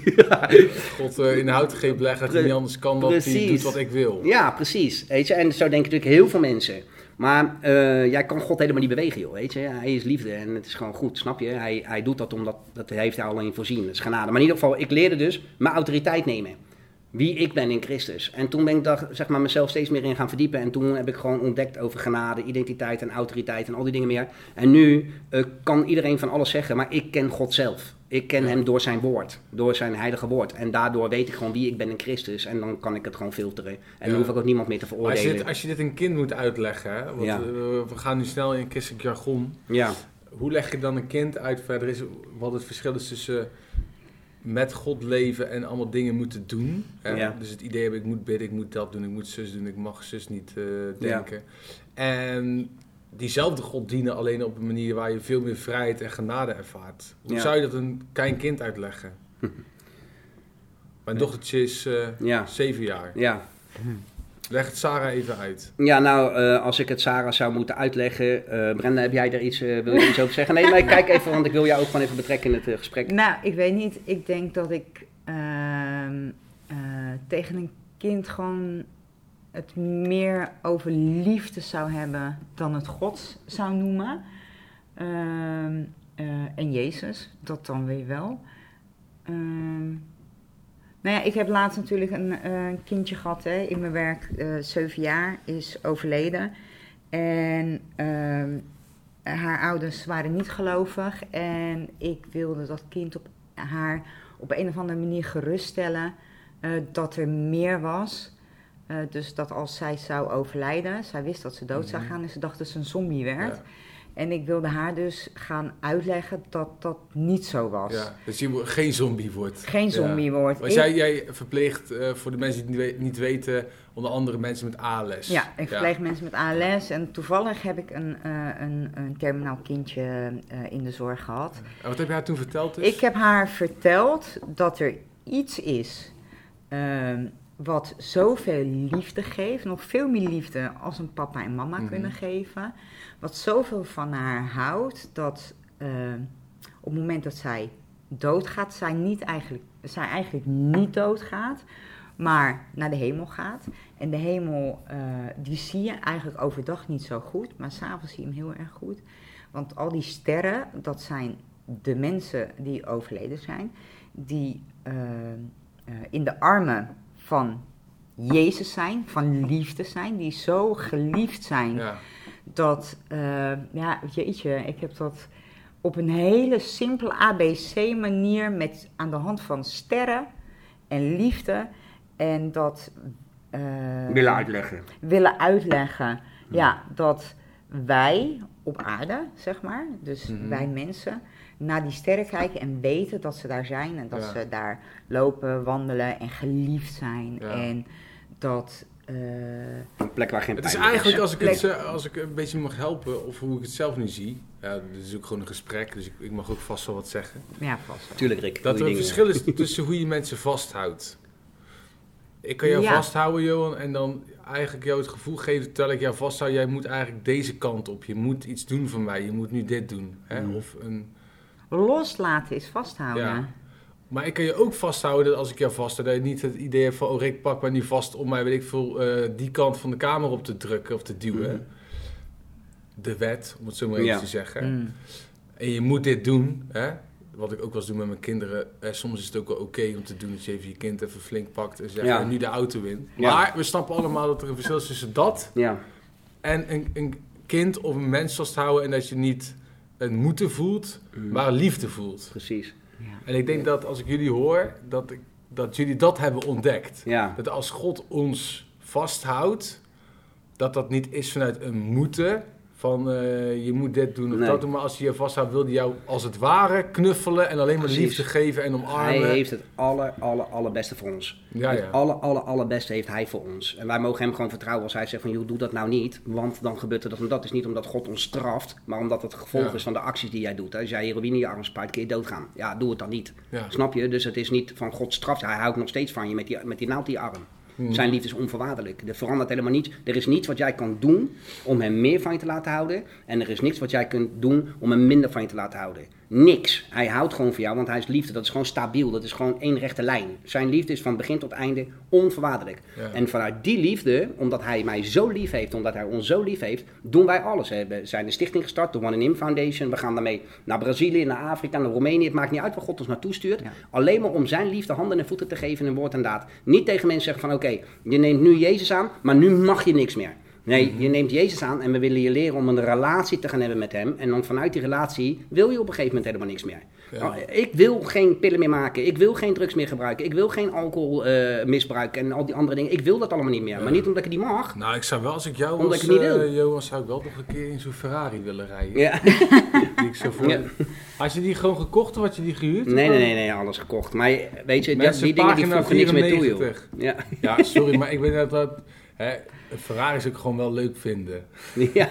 God eh, in de houtgreep leggen dat hij niet anders kan dan hij doet wat ik wil. Ja, precies. Weet je? En zo denken natuurlijk heel veel mensen. Maar eh, jij kan God helemaal niet bewegen, joh. Weet je? Hij is liefde en het is gewoon goed, snap je? Hij, hij doet dat omdat dat heeft hij alleen voorzien. Dat is genade. Maar in ieder geval, ik leerde dus mijn autoriteit nemen. Wie ik ben in Christus. En toen ben ik daar zeg maar, mezelf steeds meer in gaan verdiepen. En toen heb ik gewoon ontdekt over genade, identiteit en autoriteit en al die dingen meer. En nu eh, kan iedereen van alles zeggen, maar ik ken God zelf. Ik ken hem door zijn woord, door zijn heilige woord. En daardoor weet ik gewoon wie ik ben in Christus. En dan kan ik het gewoon filteren. En Ja. dan hoef ik ook niemand meer te Maar als je, veroordelen. dit, als je dit een kind moet uitleggen, hè, want Ja. eh, we gaan nu snel in christelijk jargon. Ja, Hoe leg je dan een kind uit verder is wat het verschil is tussen met God leven en allemaal dingen moeten doen. Ja. Dus het idee hebben, ik moet bidden, ik moet dat doen, ik moet zus doen, ik mag zus niet eh, denken. En diezelfde God dienen alleen op een manier waar je veel meer vrijheid en genade ervaart. Hoe Ja. zou je dat een klein kind uitleggen? Mijn dochtertje is ja, zeven jaar. ja. Leg het Sarah even uit. Ja, nou, eh, als ik het Sarah zou moeten uitleggen. eh, Brenda, heb jij daar iets, eh, wil je iets over zeggen? Nee, maar kijk even, want ik wil jou ook gewoon even betrekken in het gesprek. Nou, ik weet niet. Ik denk dat ik ehm, eh, tegen een kind gewoon het meer over liefde zou hebben dan het God zou noemen. Ehm, eh, en Jezus, dat dan weer wel. Nou ja, ik heb laatst natuurlijk een eh, kindje gehad hè, in mijn werk, eh, zeven jaar, is overleden. En ehm, haar ouders waren niet gelovig en ik wilde dat kind op haar op een of andere manier geruststellen eh, dat er meer was. Dus dat als zij zou overlijden, zij wist dat ze dood zou Mhm. gaan en ze dacht dat ze een zombie werd. Ja, En ik wilde haar dus gaan uitleggen dat dat niet zo was. ja. Dus je geen zombie wordt. Geen zombie Ja. wordt. Want Ik- jij, jij verpleegt, eh, voor de mensen die het niet we- niet weten, onder andere mensen met ALS. Ja, ik verpleeg mensen met ALS en toevallig heb ik een, eh, een, een terminaal kindje eh, in de zorg gehad. En wat heb je haar toen verteld dus? Ik heb haar verteld dat er iets is ehm, wat zoveel liefde geeft, nog veel meer liefde als een papa en mama Mhm. kunnen geven, wat zoveel van haar houdt dat ehm, op het moment dat zij doodgaat, zij, niet eigenlijk, zij eigenlijk niet doodgaat, maar naar de hemel gaat. En de hemel, eh, die zie je eigenlijk overdag niet zo goed, maar s'avonds zie je hem heel erg goed. Want al die sterren, dat zijn de mensen die overleden zijn, die eh, eh, in de armen van Jezus zijn, van liefde zijn, die zo geliefd zijn Ja. dat, eh, ja, jeetje, ik heb dat op een hele simpele ABC-manier met aan de hand van sterren en liefde en dat eh, Willen uitleggen. willen uitleggen. Ja, dat wij op aarde, zeg maar, dus Mhm. wij mensen, naar die sterren kijken en weten dat ze daar zijn en dat Ja. ze daar lopen, wandelen en geliefd zijn. Ja. En dat eh, Een plek waar geen Het is pijn eigenlijk, als ik, het, Plek. eh, als ik een beetje mag helpen, of hoe ik het zelf nu zie. Ja, dit is ook gewoon een gesprek, dus ik, ik mag ook vast wel wat zeggen. ja, vast. wel. Tuurlijk, Rick. Dat er een verschil is tussen hoe je mensen vasthoudt. Ik kan jou Ja. vasthouden, Johan, en dan eigenlijk jou het gevoel geven, terwijl ik jou vasthoud, jij moet eigenlijk deze kant op. Je moet iets doen voor mij, je moet nu dit doen. Hè? Mm. Of een, Loslaten is vasthouden. Ja. maar ik kan je ook vasthouden dat als ik jou vasthoud, dat je niet het idee hebt van, oh Rick, pak maar nu vast om mij, weet ik veel, eh, die kant van de kamer op te drukken of te duwen. Mhm. De wet, om het zo maar even Ja. te zeggen. Mm. En je moet dit doen, hè? Wat ik ook wel eens doe met mijn kinderen. Eh, soms is het ook wel oké om te doen dat je even je kind even flink pakt en zegt, Ja. "En nu de auto in. Ja. Maar we snappen allemaal dat er een verschil is tussen dat Ja, en een, een kind of een mens vasthouden en dat je niet een moeten voelt, Mhm. maar liefde voelt. precies. Ja. En ik denk dat als ik jullie hoor, dat, ik, dat jullie dat hebben ontdekt. Ja, Dat als God ons vasthoudt, dat dat niet is vanuit een moeten. Van eh, je moet dit doen of Nee. dat doen. Maar als hij je vasthoudt, wil hij jou als het ware knuffelen. En alleen maar Precies. liefde geven en hij omarmen. heeft het aller, aller, allerbeste voor ons. Ja, Het ja. aller, aller, allerbeste heeft hij voor ons. En wij mogen hem gewoon vertrouwen als hij zegt van, joh, doe dat nou niet. Want dan gebeurt er dat en dat. is niet omdat God ons straft, maar omdat het gevolg Ja. is van de acties die jij doet. Als jij heroïne in je arm spuit, kun je doodgaan. Ja, doe het dan niet. Snap je? Dus het is niet van God straft. Hij houdt nog steeds van je met die, met die naald je arm. Hmm. Zijn liefde is onvoorwaardelijk. Er verandert helemaal niets. Er is niets wat jij kan doen om hem meer van je te laten houden. En er is niks wat jij kunt doen om hem minder van je te laten houden. Niks. Hij houdt gewoon van jou, want hij is liefde. Dat is gewoon stabiel. Dat is gewoon één rechte lijn. Zijn liefde is van begin tot einde onvoorwaardelijk. Ja. En vanuit die liefde, omdat hij mij zo lief heeft, omdat hij ons zo lief heeft, doen wij alles. We zijn een stichting gestart, de One in Him Foundation. We gaan daarmee naar Brazilië, naar Afrika, naar Roemenië. Het maakt niet uit waar God ons naartoe stuurt. Ja. Alleen maar om zijn liefde handen en voeten te geven in woord en daad. Niet tegen mensen zeggen van oké, je neemt nu Jezus aan, maar nu mag je niks meer. Nee, je neemt Jezus aan en we willen je leren om een relatie te gaan hebben met hem. En dan vanuit die relatie wil je op een gegeven moment helemaal niks meer. Ja. Nou, Ik wil geen pillen meer maken. Ik wil geen drugs meer gebruiken. Ik wil geen alcohol eh, misbruiken en al die andere dingen. Ik wil dat allemaal niet meer. Maar niet omdat ik die mag. Nou, ik zou wel, als ik jou Omdat was, ik niet eh, wil. Zou ik wel nog een keer in zo'n Ferrari willen rijden. Ja. Die ik zo voor... Ja. Had je die gewoon gekocht of had je die gehuurd? Nee, nee, nee, nee, alles gekocht. Maar weet je, Mensen, die dingen die voegen niks meer toe, joh. 94. Ja. Ja, sorry, maar ik weet dat dat... Hè, een Ferrari is ook gewoon wel leuk vinden. ja.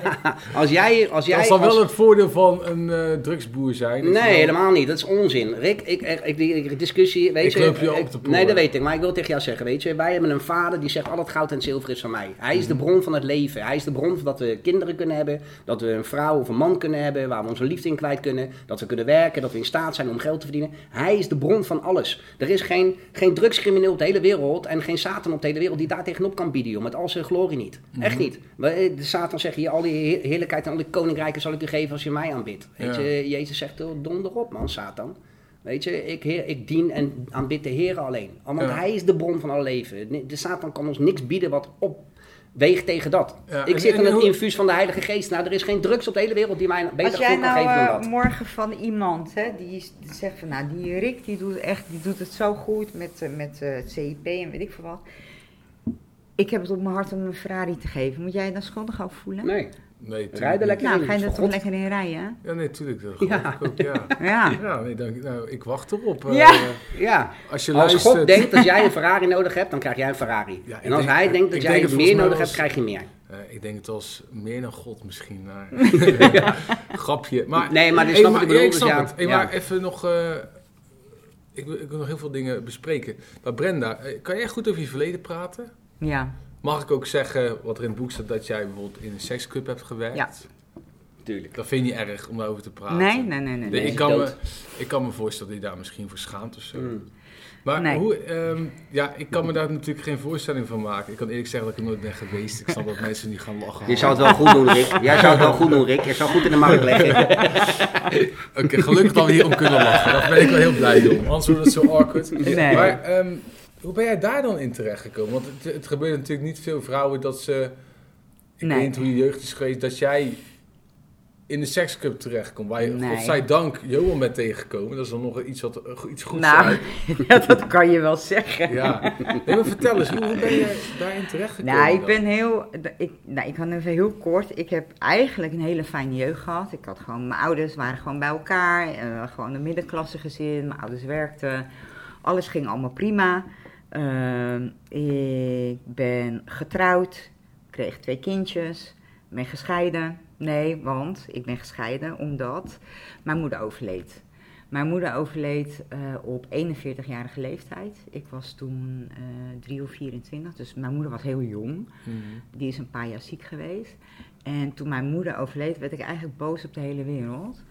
Als jij, als jij dat zal als- wel het voordeel van een eh, drugsboer zijn. Nee, wel- helemaal niet. Dat is onzin. Rick, ik, ik, ik- die discussie, weet Ik je... loop je op poren. Nee, dat weet ik. Maar ik wil tegen jou zeggen, weet je... Wij hebben een vader die zegt, al het goud en zilver is van mij. Hij is de Mhm. bron van het leven. Hij is de bron van dat we kinderen kunnen hebben. Dat we een vrouw of een man kunnen hebben... waar we onze liefde in kwijt kunnen. Dat we kunnen werken. Dat we in staat zijn om geld te verdienen. Hij is de bron van alles. Er is geen, geen drugscrimineel op de hele wereld... en geen Satan op de hele wereld die daar tegenop kan bieden, joh. Met al zijn glorie niet. Mhm. Echt niet. We- De Satan zegt je, al die heer- heerlijkheid en al die koninkrijken zal ik u geven als je mij aanbidt. Weet Ja. je, Jezus zegt, "Oh, donder op man, Satan. Weet je, ik, heer, ik dien en aanbid de Heer alleen. Want Ja. hij is de bron van alle leven. De Satan kan ons niks bieden wat opweegt tegen dat. Ja, ik en- zit in het hoe- infuus van de Heilige Geest. Nou, er is geen drugs op de hele wereld die mij een beter jij kan nou geven dan eh, dat. morgen van iemand, hè, die, zegt van, nou, die Rick, die doet, echt, die doet het zo goed met, eh, met eh, het CIP en weet ik veel wat. Ik heb het op mijn hart om een Ferrari te geven. Moet jij je dan schuldig over voelen? Nee, Nee, tuurlijk Rijden lekker. Nou, in, ga je er toch God. lekker in rijden? Ja, nee, tuurlijk. Dat geloof Ja. ik ook, ja. Ja. Ja, nee, dank, nou, ik wacht erop. eh, Ja. ja. Als je Als luistert... God denkt dat jij een Ferrari nodig hebt, dan krijg jij een Ferrari. Ja, en als denk- hij denkt dat jij denk het meer nodig hebt, krijg je meer. Eh, ik denk het als meer dan God misschien. Maar... Grapje. Maar, Nee, maar dit Hey, snap wat ik bedoel, ja, ik dus snap ja. het. Hey, Ja. Maar even nog... eh, ik, wil, ik wil nog heel veel dingen bespreken. Maar Brenda, kan jij goed over je verleden praten? Ja. Mag ik ook zeggen, wat er in het boek staat, dat jij bijvoorbeeld in een seksclub hebt gewerkt? Ja. Tuurlijk. Dat vind je niet erg om daarover te praten? Nee, nee, nee, nee. Ik, kan me, ik kan me voorstellen dat je daar misschien voor schaamt of zo. Mm. Maar Nee. hoe, ehm, ja, ik kan me daar natuurlijk geen voorstelling van maken. Ik kan eerlijk zeggen dat ik er nooit ben geweest. Ik snap dat mensen niet gaan lachen. Je zou het wel goed doen, Rick. Jij zou het wel goed doen, Rick. Je zou goed in de markt leggen. Oké, gelukkig dat we hier om kunnen lachen. Daar ben ik wel heel blij om. Anders wordt het zo awkward. Nee. Maar ehm, hoe ben jij daar dan in terechtgekomen? Want het, het gebeurt natuurlijk niet veel vrouwen dat ze... Ik Nee. weet niet hoe je jeugd is geweest, dat jij in de seksclub terechtkomt. Waar je, Nee. godzijdank, Johan bent tegengekomen. Dat is dan nog iets, wat, iets goeds Nou, ja, dat kan je wel zeggen. Ja. Nee, maar vertel eens, hoe, ben je daarin terechtgekomen? Nou, ik dan? ben heel. Ik, nou, ik kan even heel kort. Ik heb eigenlijk een hele fijne jeugd gehad. Ik had gewoon. Mijn ouders waren gewoon bij elkaar. eh, gewoon een middenklasse gezin. Mijn ouders werkten. Alles ging allemaal prima. Ehm, ik ben getrouwd, kreeg twee kindjes, ben gescheiden. Nee, want ik ben gescheiden omdat mijn moeder overleed. Mijn moeder overleed eh, op 41-jarige leeftijd. Ik was toen eh 3 of 24, dus mijn moeder was heel jong. Mhm. Die is een paar jaar ziek geweest. En toen mijn moeder overleed, werd ik eigenlijk boos op de hele wereld.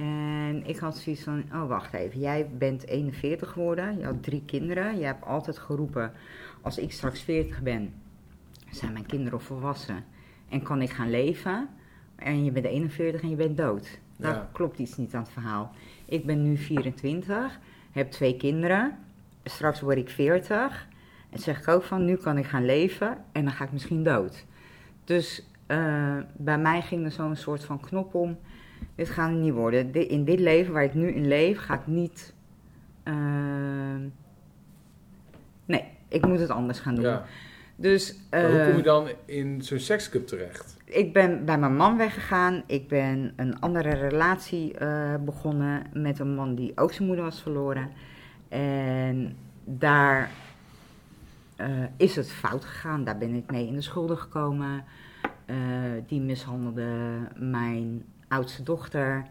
En ik had zoiets van, oh wacht even, jij bent 41 geworden, je had drie kinderen. Je hebt altijd geroepen, als ik straks 40 ben, zijn mijn kinderen volwassen. En kan ik gaan leven? En je bent 41 en je bent dood. Daar Ja. klopt iets niet aan het verhaal. Ik ben nu 24, heb twee kinderen. Straks word ik 40. En zeg ik ook van, nu kan ik gaan leven en dan ga ik misschien dood. Dus eh, bij mij ging er zo'n soort van knop om. Dit gaat het niet worden. In dit leven waar ik nu in leef, ga ik niet... eh, nee, ik moet het anders gaan doen. Ja. Dus hoe eh, kom je dan in zo'n seksclub terecht? ik ben bij mijn man weggegaan. Ik ben een andere relatie eh, begonnen met een man die ook zijn moeder was verloren. En daar eh, is het fout gegaan. Daar ben ik mee in de schulden gekomen. Eh, die mishandelde mijn oudste dochter.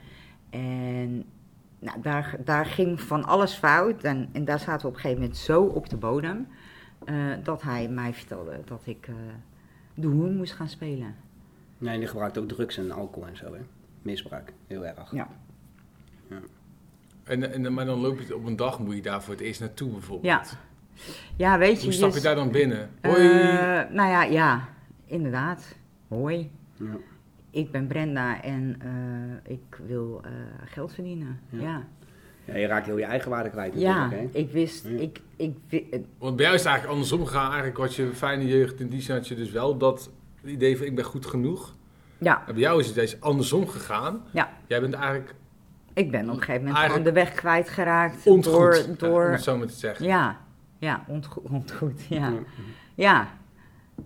En nou, daar, daar ging van alles fout. En, en daar zaten we op een gegeven moment zo op de bodem. eh, dat hij mij vertelde dat ik eh, de hoen moest gaan spelen. Nee, die gebruikt ook drugs en alcohol en zo, hè. Misbruik, heel erg. Ja. En, en, maar dan loop je op een dag, moet je daar voor het eerst naartoe bijvoorbeeld. Ja. Ja, weet je. Hoe stap je dus- daar dan binnen? eh, Hoi. nou ja, ja, inderdaad. Hoi. Ja. Ik ben Brenda en eh, ik wil eh, geld verdienen. Ja. Ja, Ja, je raakt heel je eigen waarde kwijt ja. hè. ik wist, Ja. ik, ik, eh, Want bij jou is het eigenlijk andersom gegaan. Eigenlijk had je een fijne jeugd. In die zin had je dus wel dat idee van ik ben goed genoeg. ja, En bij jou is het deze andersom gegaan. ja. Jij bent eigenlijk Ik ben op een gegeven moment gewoon de weg kwijtgeraakt. ontgoed. Door, ja, om door, het zo maar te zeggen. ja, ja, ontgoed, ontgoed, ja. Ja. Ja,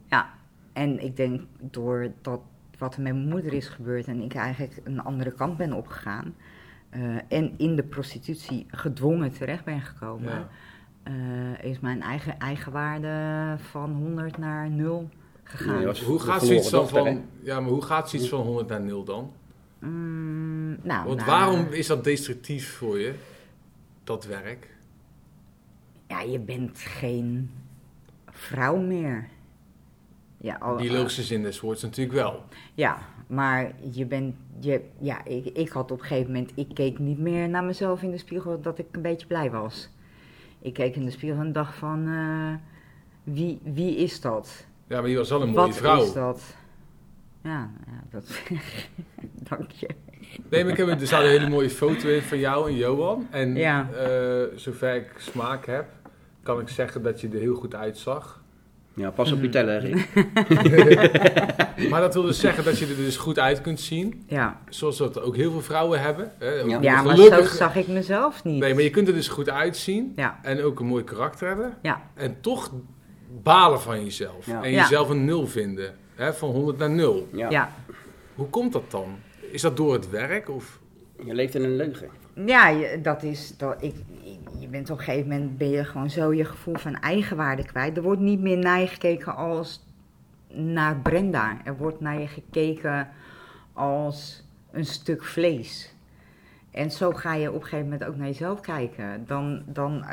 ja. En ik denk door dat wat er met mijn moeder is gebeurd en ik eigenlijk een andere kant ben opgegaan eh, en in de prostitutie gedwongen terecht ben gekomen, Ja. eh, is mijn eigen eigenwaarde van 100 naar 0 gegaan. Hoe gaat zoiets dan dochter, van... Ja, maar hoe gaat zoiets van 100 naar 0 dan? Mm, nou, Want nou, waarom is dat destructief voor je? Dat werk? Ja, je bent geen vrouw meer. Ja, al, Die logische zin des woords natuurlijk wel. Ja, maar je bent, je, ja, ik, ik had op een gegeven moment, ik keek niet meer naar mezelf in de spiegel dat ik een beetje blij was. Ik keek in de spiegel en dacht van, eh, wie, wie is dat? Ja, maar je was wel een mooie Wat vrouw. is dat? Ja, ja dat, dank je. Nee, maar ik heb, er staat een hele mooie foto in van jou en Johan. En Ja. eh, zover ik smaak heb, kan ik zeggen dat je er heel goed uitzag. Ja, pas op je Mhm. teller, Rick. Maar dat wil dus zeggen dat je er dus goed uit kunt zien. Ja, Zoals dat ook heel veel vrouwen hebben. Hè. Ja. ja maar Gelukkig- zo zag ik mezelf niet. Nee, maar je kunt er dus goed uitzien. Ja, En ook een mooi karakter hebben. ja, En toch balen van jezelf. Ja. En Ja. jezelf een nul vinden. Hè, van 100 naar 0. Ja. ja. Hoe komt dat dan? Is dat door het werk? Of... Je leeft in een leugen. Ja, je, dat is, dat, ik, bent op een gegeven moment ben je gewoon zo je gevoel van eigenwaarde kwijt. Er wordt niet meer naar je gekeken als naar Brenda. Er wordt naar je gekeken als een stuk vlees. En zo ga je op een gegeven moment ook naar jezelf kijken. Dan, dan,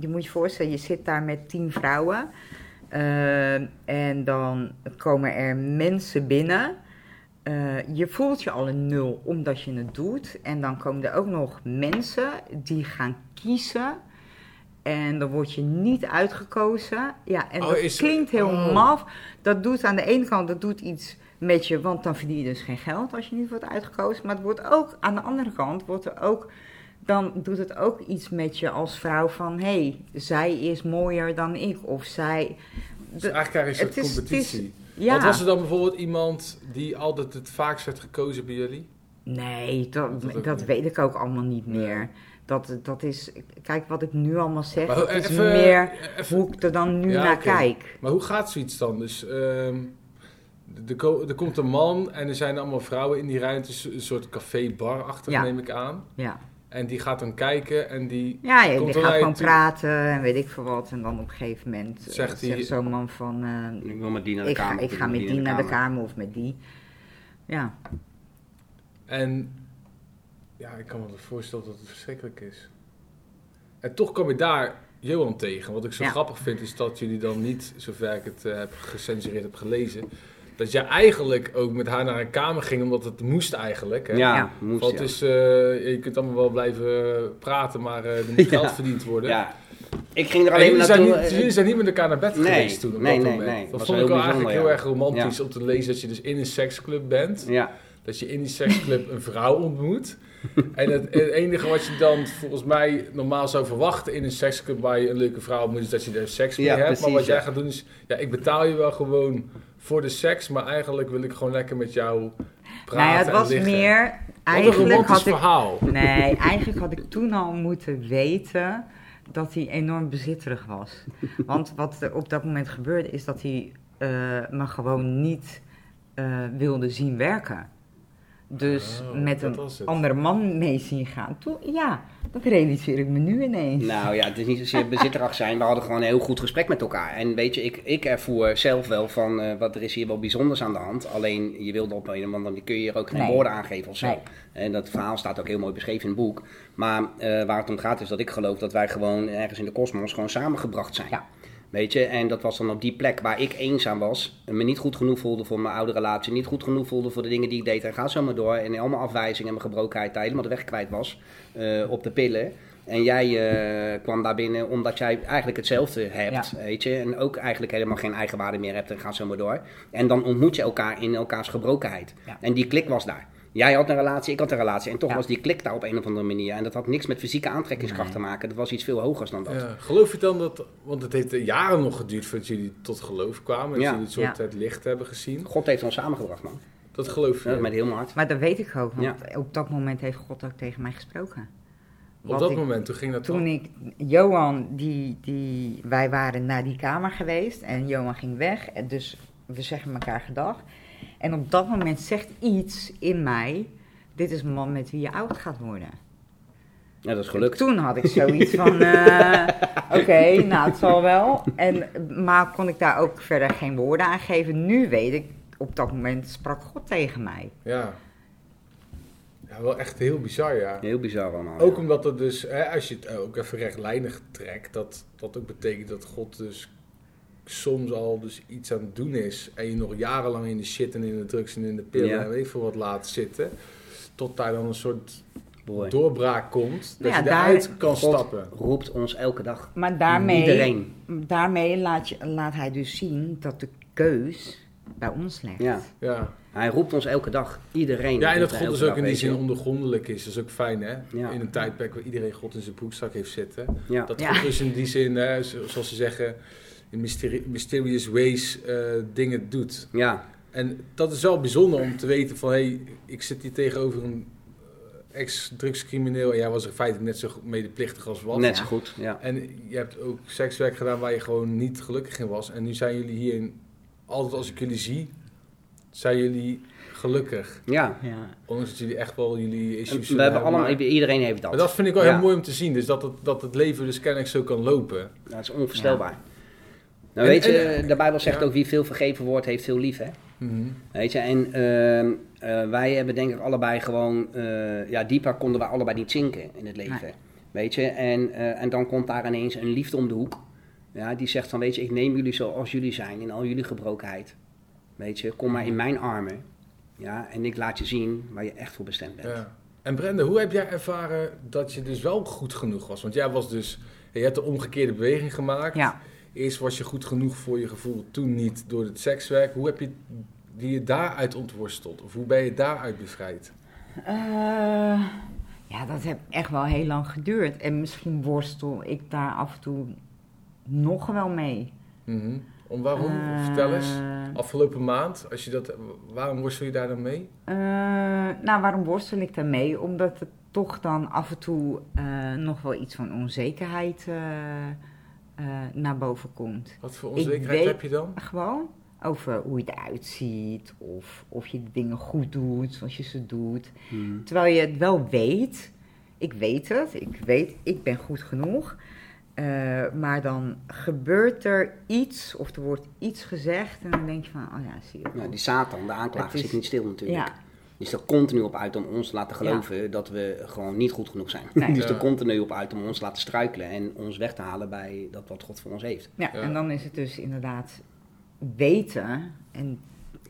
je moet je voorstellen, je zit daar met tien vrouwen. eh, en dan komen er mensen binnen. Eh, je voelt je al een nul omdat je het doet. En dan komen er ook nog mensen die gaan kiezen. En dan word je niet uitgekozen. Ja, en Oh, dat is- klinkt heel oh. maf. Dat doet aan de ene kant dat doet iets met je, want dan verdien je dus geen geld als je niet wordt uitgekozen. Maar het wordt ook aan de andere kant wordt er ook. Dan doet het ook iets met je als vrouw van hé, hey, zij is mooier dan ik. Of zij. Dus eigenlijk een het soort is- het is- competitie. ja. Want was er dan bijvoorbeeld iemand die altijd het vaakst werd gekozen bij jullie? Nee, dat, Dat weet ik ook allemaal niet meer. Dat, dat is, kijk wat ik nu allemaal zeg, Maar dat hoe- is even- meer even- hoe ik er dan nu Ja, naar kijk. Maar hoe gaat zoiets dan? Dus ehm, er, er komt een man en er zijn allemaal vrouwen in die ruimte, een soort café-bar achter, Ja. neem ik aan. Ja, En die gaat dan kijken en die... Ja, die gaat gewoon toe? praten en weet ik veel wat. En dan op een gegeven moment eh, Zegt zo'n man van... eh, Ik wil met die naar de ik ga, kamer. ik ga met die naar de kamer of met die. Ja, En ja, ik kan me voorstellen dat het verschrikkelijk is. En toch kom je daar Johan tegen. Wat ik zo Ja. grappig vind is dat jullie dan niet, zover ik het eh, heb gecensureerd heb gelezen, dat jij eigenlijk ook met haar naar een kamer ging omdat het moest eigenlijk. Hè? Ja, Ja. moest Want ja. is, eh, je kunt allemaal wel blijven praten, maar eh, er moet Ja. geld verdiend worden. Ja. Ik ging er En alleen jullie, maar zijn naartoe. niet, eh, jullie zijn niet met elkaar naar bed Nee, geweest toen op nee, dat nee, moment. nee. Dat Was vond ik wel eigenlijk heel erg romantisch om te lezen dat je dus in een seksclub bent. Ja, Dat je in die seksclub een vrouw ontmoet. En het, het enige wat je dan volgens mij normaal zou verwachten in een seksclub waar je een leuke vrouw ontmoet, is dat je daar seks mee Ja, hebt. maar wat jij gaat doen is, ja, ik betaal je wel gewoon voor de seks, maar eigenlijk wil ik gewoon lekker met jou praten nou ja, het en was liggen. meer... Wat een Eigenlijk romantisch had ik... verhaal. Nee, eigenlijk had ik toen al moeten weten dat hij enorm bezitterig was. Want wat er op dat moment gebeurde is dat hij eh, me gewoon niet eh, wilde zien werken. Dus Oh, met een andere man mee zien gaan. Toen, ja, dat realiseer ik me nu ineens. nou ja, het is niet zozeer bezitterig zijn. We hadden gewoon een heel goed gesprek met elkaar. En weet je, ik, ik ervoer zelf wel van, eh, wat er is hier wel bijzonders aan de hand. Alleen, je wilde op een of andere manier, kun je hier ook geen Nee. woorden aangeven of zo. Nee. En dat verhaal staat ook heel mooi beschreven in het boek. Maar eh, waar het om gaat is dat ik geloof dat wij gewoon ergens in de kosmos gewoon samengebracht zijn. Ja. Weet je, en dat was dan op die plek waar ik eenzaam was. En me niet goed genoeg voelde voor mijn oude relatie. Niet goed genoeg voelde voor de dingen die ik deed. En ga zo maar door. En allemaal afwijzingen en mijn gebrokenheid. daar helemaal de weg kwijt was. eh, op de pillen. En jij eh, kwam daar binnen omdat jij eigenlijk hetzelfde hebt. Weet je. En ook eigenlijk helemaal geen eigenwaarde meer hebt. En ga zo maar door. En dan ontmoet je elkaar in elkaars gebrokenheid. Ja. En die klik was daar. Jij had een relatie, ik had een relatie. En toch Ja. was die klik daar op een of andere manier. En dat had niks met fysieke aantrekkingskracht Nee. te maken. Dat was iets veel hogers dan dat. Ja. Geloof je dan dat, want het heeft jaren nog geduurd voordat jullie tot geloof kwamen, dat Ja. jullie het soort Ja. het licht hebben gezien. God heeft ons samengebracht, man. Dat geloof je. Ja, met heel mijn hart. Maar dat weet ik ook, want op dat moment heeft God ook tegen mij gesproken. Op Wat dat ik- moment, toen ging dat Toen dan? ik, Johan, die, die, wij waren naar die kamer geweest en Johan ging weg. En dus we zeggen elkaar gedag. En op dat moment zegt iets in mij, dit is een man met wie je oud gaat worden. Ja, dat is gelukt. Toen had ik zoiets van, eh, oké, nou het zal wel. En, maar kon ik daar ook verder geen woorden aan geven. Nu weet ik, op dat moment sprak God tegen mij. Ja. Ja, wel echt heel bizar, ja. Heel bizar allemaal. Ook ja. omdat het dus, hè, als je het ook even rechtlijnig trekt, dat dat ook betekent dat God dus soms al dus iets aan het doen is en je nog jarenlang in de shit en in de drugs en in de pillen Ja. en weet ik veel wat laat zitten, tot daar dan een soort doorbraak komt, dat Ja, je daar- eruit kan God stappen. roept ons elke dag. Maar daarmee, Iedereen. daarmee laat, je, laat hij dus zien dat de keus bij ons ligt. Ja. Ja. Hij roept ons elke dag. Iedereen. ja, en dat God dus ook in die zin ondergrondelijk is, dat is ook fijn hè. Ja. In een tijdperk waar iedereen God in zijn broekzak heeft zitten. Ja. Dat Ja. God dus in die zin, hè, zo- zoals ze zeggen, in mysteri- mysterious ways eh, dingen doet. ja, En dat is wel bijzonder om te weten van, hé, hey, ik zit hier tegenover een eh, ex-drugscrimineel en jij was er feitelijk net zo medeplichtig als wat. net zo goed. Ja. En je hebt ook sekswerk gedaan waar je gewoon niet gelukkig in was. En nu zijn jullie hier, in, altijd als ik jullie zie, zijn jullie gelukkig. ja. Ja. Ondanks dat jullie echt wel jullie En issues We hebben allemaal, maar, iedereen heeft dat. maar dat vind ik wel Ja. heel mooi om te zien. Dus dat het, dat het leven dus kennelijk zo kan lopen. Dat is onvoorstelbaar. Nou, En- weet je, en- de Bijbel zegt ja. ook wie veel vergeven wordt, heeft veel lief, hè? Mhm. Weet je, en ehm, eh, wij hebben denk ik allebei gewoon, eh, ja, dieper konden wij allebei niet zinken in het leven. Nee. Weet je, en, eh, en dan komt daar ineens een liefde om de hoek. Ja, die zegt van, weet je, ik neem jullie zoals jullie zijn, in al jullie gebrokenheid. Weet je, kom maar in mijn armen. Ja, en ik laat je zien waar je echt voor bestemd bent. Ja. En Brenda, hoe heb jij ervaren dat je dus wel goed genoeg was? Want jij was dus, je hebt de omgekeerde beweging gemaakt. Ja. Eerst was je goed genoeg voor je gevoel, toen niet door het sekswerk. Hoe heb je die je daaruit ontworsteld? Of hoe ben je daaruit bevrijd? Eh, ja, dat heeft echt wel heel lang geduurd. En misschien worstel ik daar af en toe nog wel mee. Mhm. Om waarom? Eh, Vertel eens. Afgelopen maand, als je dat, waarom worstel je daar dan mee? eh, nou, waarom worstel ik daarmee? Omdat het toch dan af en toe nog wel iets van onzekerheid eh, naar boven komt. Wat voor onzekerheid weet- heb je dan? Gewoon over hoe je eruit ziet, of of je de dingen goed doet zoals je ze doet. Hmm. Terwijl je het wel weet, ik weet het, ik weet, ik ben goed genoeg. Eh, maar dan gebeurt er iets, of er wordt iets gezegd, en dan denk je van, oh ja, zie je. Nou, die Satan, de aanklager, is- zit niet stil natuurlijk. Ja. Is er continu op uit om ons te laten geloven dat we gewoon niet goed genoeg zijn. Nee. Is er continu op uit om ons te laten struikelen en ons weg te halen bij dat wat God voor ons heeft. Ja, Ja. en dan is het dus inderdaad weten en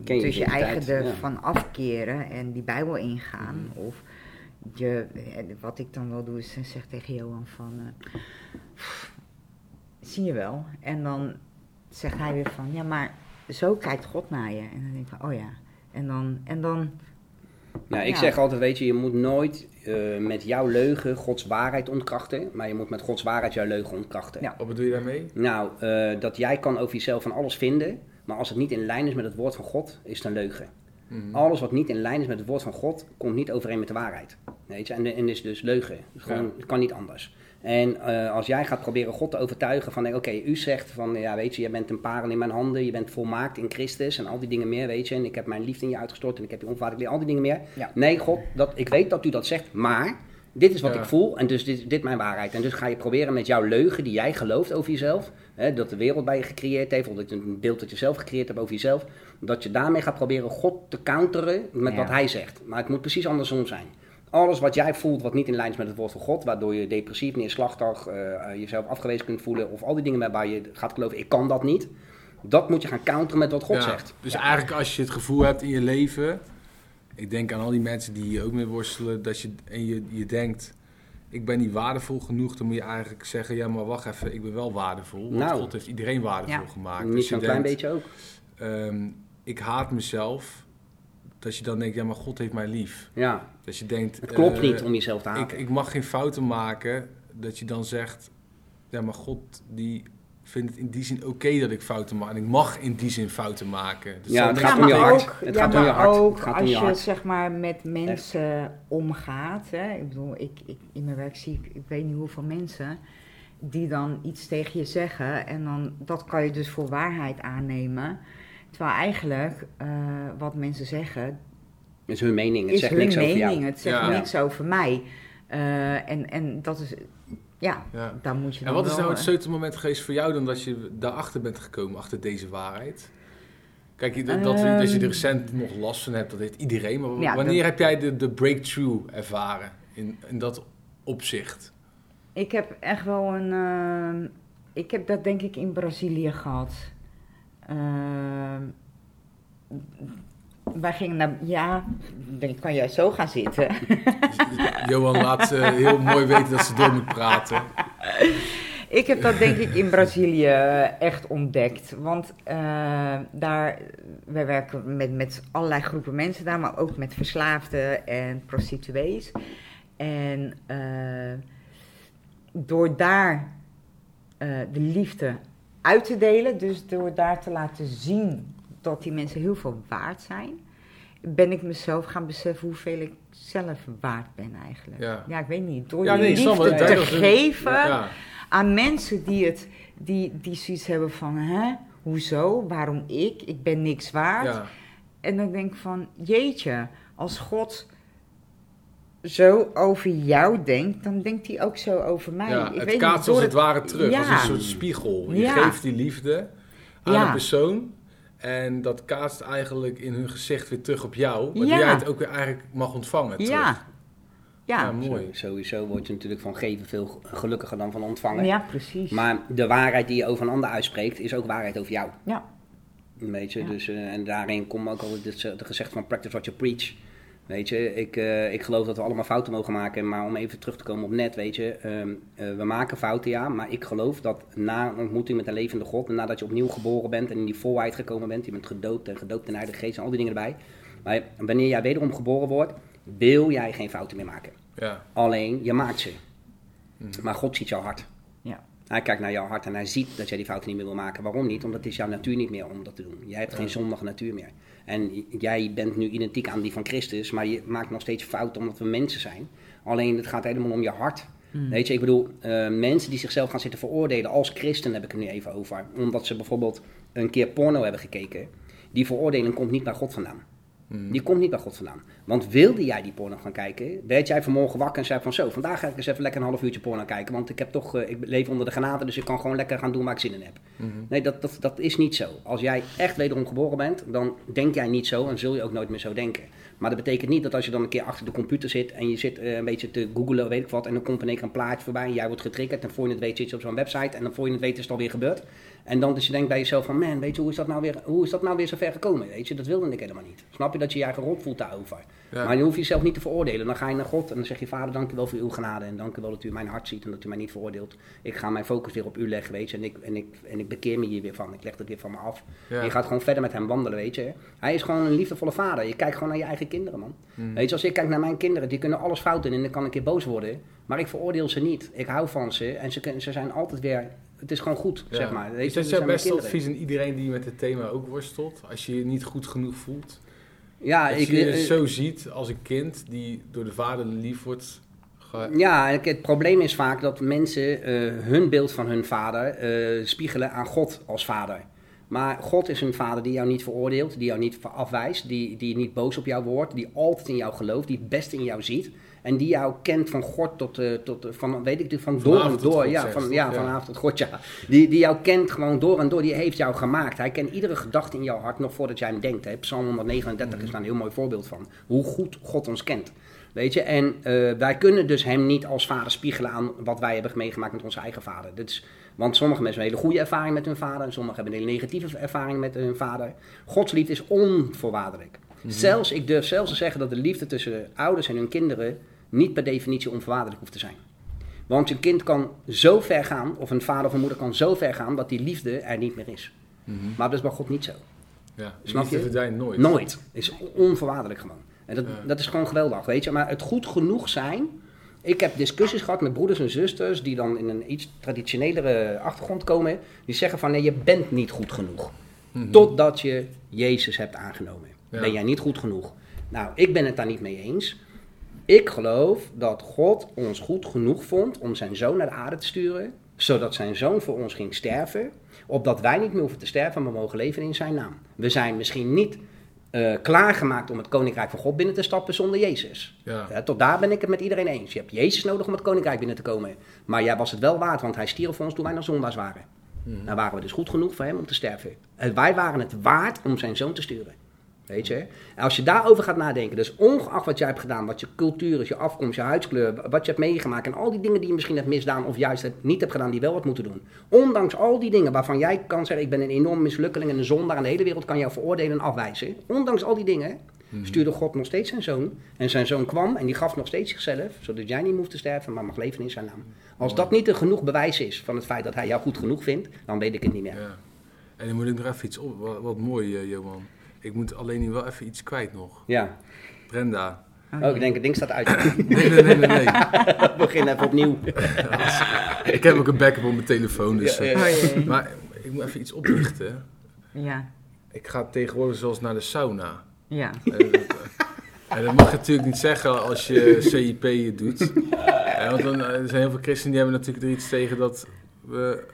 je dus je eigen ja. ervan afkeren en die Bijbel ingaan. Mhm. Of je, wat ik dan wel doe is eh, zeg tegen Johan van, eh, zie je wel. En dan zegt hij weer van, ja maar zo kijkt God naar je. En dan denk ik van, oh ja. En dan, en dan Nou, ik Ja. zeg altijd, weet je, je moet nooit eh, met jouw leugen Gods waarheid ontkrachten, maar je moet met Gods waarheid jouw leugen ontkrachten. Ja. Wat bedoel je daarmee? Nou, eh, dat jij kan over jezelf van alles vinden, maar als het niet in lijn is met het woord van God, is het een leugen. Mhm. Alles wat niet in lijn is met het woord van God, komt niet overeen met de waarheid. Weet je? En, en is dus leugen. Dus gewoon, Ja. Het kan niet anders. En eh, als jij gaat proberen God te overtuigen van, oké, u zegt van, ja, weet je, je bent een parel in mijn handen, je bent volmaakt in Christus en al die dingen meer, weet je, en ik heb mijn liefde in je uitgestort en ik heb je lief, al die dingen meer. Ja. Nee, God, dat, ik weet dat u dat zegt, maar dit is wat Ja. ik voel en dus dit, dit is mijn waarheid. En dus ga je proberen met jouw leugen die jij gelooft over jezelf, hè, dat de wereld bij je gecreëerd heeft, of dat je een beeld dat je zelf gecreëerd hebt over jezelf, dat je daarmee gaat proberen God te counteren met Ja. wat hij zegt. Maar het moet precies andersom zijn. Alles wat jij voelt wat niet in lijn is met het woord van God, waardoor je depressief, neerslachtig, eh, eh, jezelf afgewezen kunt voelen, of al die dingen waarbij je gaat geloven, ik kan dat niet. Dat moet je gaan counteren met wat God Ja, zegt. Dus eigenlijk als je het gevoel hebt in je leven, ik denk aan al die mensen die hier ook mee worstelen, dat je, en je, je denkt, ik ben niet waardevol genoeg, dan moet je eigenlijk zeggen, ja maar wacht even, ik ben wel waardevol. Want Nou. God heeft iedereen waardevol Ja. gemaakt. Niet Dus zo'n klein denkt, beetje ook. ehm, ik haat mezelf, dat je dan denkt, ja maar God heeft mij lief. Ja, Dat je denkt, het klopt eh, niet om jezelf te ik, haten. ik mag geen fouten maken, dat je dan zegt, ja maar God die vindt het in die zin oké dat ik fouten maak. En ik mag in die zin fouten maken. Dus Ja, dan het gaat ik, om je hart. ook, Het gaat om je hart. ook Het gaat om als je zeg maar met mensen omgaat. Hè, ik bedoel, ik, ik, in mijn werk zie ik, ik weet niet hoeveel mensen die dan iets tegen je zeggen. En dan, dat kan je dus voor waarheid aannemen. Terwijl eigenlijk eh, wat mensen zeggen, Het is hun mening, het is zegt hun niks over mening. jou. Het zegt Ja. niks over mij. Eh, en, en dat is, ja, Ja. daar moet je En wat is nou het eh, sleutelmoment geweest voor jou dan dat je daarachter bent gekomen, achter deze waarheid? Kijk, je- dat, dat je er Ehm. recent nog last van hebt, dat heeft iedereen. Maar Ja, wanneer dat- heb jij de, de breakthrough ervaren in, in dat opzicht? Ik heb echt wel een. eh, ik heb dat denk ik in Brazilië gehad. Ehm, wij gingen naar. Ja, dan kan jij zo gaan zitten. Johan laat eh, heel mooi weten dat ze door moet praten. ik heb dat denk ik in Brazilië echt ontdekt. Want eh, daar. Wij werken met, met allerlei groepen mensen daar, maar ook met verslaafden en prostituees. En eh, door daar eh, de liefde uit te delen, dus door daar te laten zien dat die mensen heel veel waard zijn, ben ik mezelf gaan beseffen hoeveel ik zelf waard ben eigenlijk. Ja. ik weet niet. Door Ja, die nee, liefde te geven Ja, aan mensen die, het, die, die zoiets hebben van, hè, hoezo, waarom ik, ik ben niks waard. ja. En dan denk ik van, jeetje, als God zo over jou denkt, dan denkt hij ook zo over mij. ja, ik het weet kaatst niet, als door het ware terug, Ja. als een soort spiegel. Je Ja. geeft die liefde aan Ja. een persoon en dat kaatst eigenlijk in hun gezicht weer terug op jou. Waardoor Ja. jij het ook weer eigenlijk mag ontvangen terug. Ja. Ja. Ja, mooi. Zo- Sowieso word je natuurlijk van geven veel gelukkiger dan van ontvangen. Ja, precies. Maar de waarheid die je over een ander uitspreekt, is ook waarheid over jou. Ja. Weet je, Ja. dus, eh, en daarin komt ook altijd het, het gezegd van practice what you preach. Weet je, ik, eh, ik geloof dat we allemaal fouten mogen maken, maar om even terug te komen op net, weet je, ehm, eh, we maken fouten, ja, maar ik geloof dat na een ontmoeting met een levende God, en nadat je opnieuw geboren bent en in die volheid gekomen bent, je bent gedoopt en gedoopt in de Heilige Geest en al die dingen erbij, maar wanneer jij wederom geboren wordt, wil jij geen fouten meer maken. Ja. Alleen, je maakt ze. Mhm. Maar God ziet jouw hart. Ja. Hij kijkt naar jouw hart en hij ziet dat jij die fouten niet meer wil maken. Waarom niet? Omdat het is jouw natuur niet meer om dat te doen. Jij hebt Ja. geen zondige natuur meer. En jij bent nu identiek aan die van Christus, maar je maakt nog steeds fouten omdat we mensen zijn. Alleen het gaat helemaal om je hart. Mm. Weet je, ik bedoel, eh, mensen die zichzelf gaan zitten veroordelen als christen heb ik het nu even over. Omdat ze bijvoorbeeld een keer porno hebben gekeken. Die veroordeling komt niet bij God vandaan. Mhm. Die komt niet bij God vandaan. Want wilde jij die porno gaan kijken, werd jij vanmorgen wakker en zei van zo, vandaag ga ik eens even lekker een half uurtje porno kijken, want ik heb toch, eh, ik leef onder de genade, dus ik kan gewoon lekker gaan doen waar ik zin in heb. Mhm. Nee, dat, dat, dat is niet zo. Als jij echt wederom geboren bent, dan denk jij niet zo en zul je ook nooit meer zo denken. Maar dat betekent niet dat als je dan een keer achter de computer zit en je zit eh, een beetje te googlen, weet ik wat, en dan komt in één keer een plaatje voorbij en jij wordt getriggerd en voor je het weet zit je op zo'n website en dan voor je het weet is het alweer gebeurd. En dan dus je denkt bij jezelf van, man, weet je, hoe is dat nou weer, hoe is dat nou weer zo ver gekomen? Weet je, dat wilde ik helemaal niet. Snap je dat je je eigen rot voelt daarover? Ja. Maar je hoeft jezelf niet te veroordelen. Dan ga je naar God en dan zeg je, vader, dank u wel voor uw genade en dank u wel dat u mijn hart ziet en dat u mij niet veroordeelt. Ik ga mijn focus weer op u leggen, weet je, en ik, en ik, en ik bekeer me hier weer van. Ik leg het weer van me af. Ja. Je gaat gewoon verder met hem wandelen, weet je. Hij is gewoon een liefdevolle vader. Je kijkt gewoon naar je eigen kinderen, man. Mhm. Weet je, als ik kijk naar mijn kinderen, die kunnen alles fout doen en dan kan ik een keer boos worden. Maar ik veroordeel ze niet. Ik hou van ze en ze, kunnen- ze zijn altijd weer, het is gewoon goed, Ja. zeg maar. Weet Is dat jouw beste advies aan iedereen die met het thema ook worstelt? Als je je niet goed genoeg voelt? Ja, ik, je je eh, zo ziet als een kind die door de vader lief wordt... Ja, het probleem is vaak dat mensen eh, hun beeld van hun vader eh, spiegelen aan God als vader. Maar God is een vader die jou niet veroordeelt, die jou niet afwijst, die, die niet boos op jou wordt, die altijd in jou gelooft, die het beste in jou ziet. En die jou kent van God tot, eh, tot eh, van, weet ik, van door en door. God, Ja, van, ja. vanavond tot God, ja. Die, die jou kent gewoon door en door, die heeft jou gemaakt. Hij kent iedere gedachte in jouw hart nog voordat jij hem denkt. Hè. Psalm 139 Mhm. is daar een heel mooi voorbeeld van. Hoe goed God ons kent. Weet je, en eh, wij kunnen dus hem niet als vader spiegelen aan wat wij hebben meegemaakt met onze eigen vader. Dat is, want sommige mensen hebben een hele goede ervaring met hun vader en sommigen hebben een hele negatieve ervaring met hun vader. Gods liefde is onvoorwaardelijk. Zelfs, ik durf zelfs te zeggen dat de liefde tussen ouders en hun kinderen niet per definitie onvoorwaardelijk hoeft te zijn. Want een kind kan zo ver gaan, of een vader of een moeder kan zo ver gaan, dat die liefde er niet meer is. Mhm. Maar dat is bij God niet zo. Ja, Snap liefde je? verdwijnt nooit. Nooit. Is onvoorwaardelijk gewoon. En dat, Ja. dat is gewoon geweldig, weet je. Maar het goed genoeg zijn. Ik heb discussies gehad met broeders en zusters die dan in een iets traditionelere achtergrond komen. Die zeggen van nee, je bent niet goed genoeg. Mhm. Totdat je Jezus hebt aangenomen. Ja. Ben jij niet goed genoeg? Nou, ik ben het daar niet mee eens. Ik geloof dat God ons goed genoeg vond om zijn zoon naar de aarde te sturen. Zodat zijn zoon voor ons ging sterven. Opdat wij niet meer hoeven te sterven, maar mogen leven in zijn naam. We zijn misschien niet eh, klaargemaakt om het koninkrijk van God binnen te stappen zonder Jezus. Ja. Tot daar ben ik het met iedereen eens. Je hebt Jezus nodig om het koninkrijk binnen te komen. Maar jij was het wel waard, want hij stierf voor ons toen wij nog zondaars waren. Nou waren we dus goed genoeg voor hem om te sterven. En wij waren het waard om zijn zoon te sturen. Weet je? En als je daarover gaat nadenken, dus ongeacht wat jij hebt gedaan, wat je cultuur is, je afkomst, je huidskleur, wat je hebt meegemaakt en al die dingen die je misschien hebt misdaan of juist hebt- niet hebt gedaan die wel wat moeten doen. Ondanks al die dingen waarvan jij kan zeggen, ik ben een enorm mislukkeling en een zondaar en de hele wereld kan jou veroordelen en afwijzen. Ondanks al die dingen Mhm. stuurde God nog steeds zijn zoon. En zijn zoon kwam en die gaf nog steeds zichzelf, zodat jij niet hoeft te sterven, maar mag leven in zijn naam. Als dat niet een genoeg bewijs is van het feit dat hij jou goed genoeg vindt, dan weet ik het niet meer. Ja. En dan moet ik nog even iets op. Wat, wat mooi, eh, Johan. Ik moet alleen nu wel even iets kwijt nog. Ja. Brenda. Oh, ik denk het ding staat uit. Nee, nee, nee, nee. nee. We beginnen even opnieuw. ik heb ook een backup op mijn telefoon. Dus, Ja, eh, ja. Oh. Maar ik moet even iets oplichten. Ja, Ik ga tegenwoordig zelfs naar de sauna. ja. En dat, eh, en dat mag je natuurlijk niet zeggen als je CIP doet. Want dan, eh, er zijn heel veel christenen die hebben natuurlijk er iets tegen dat we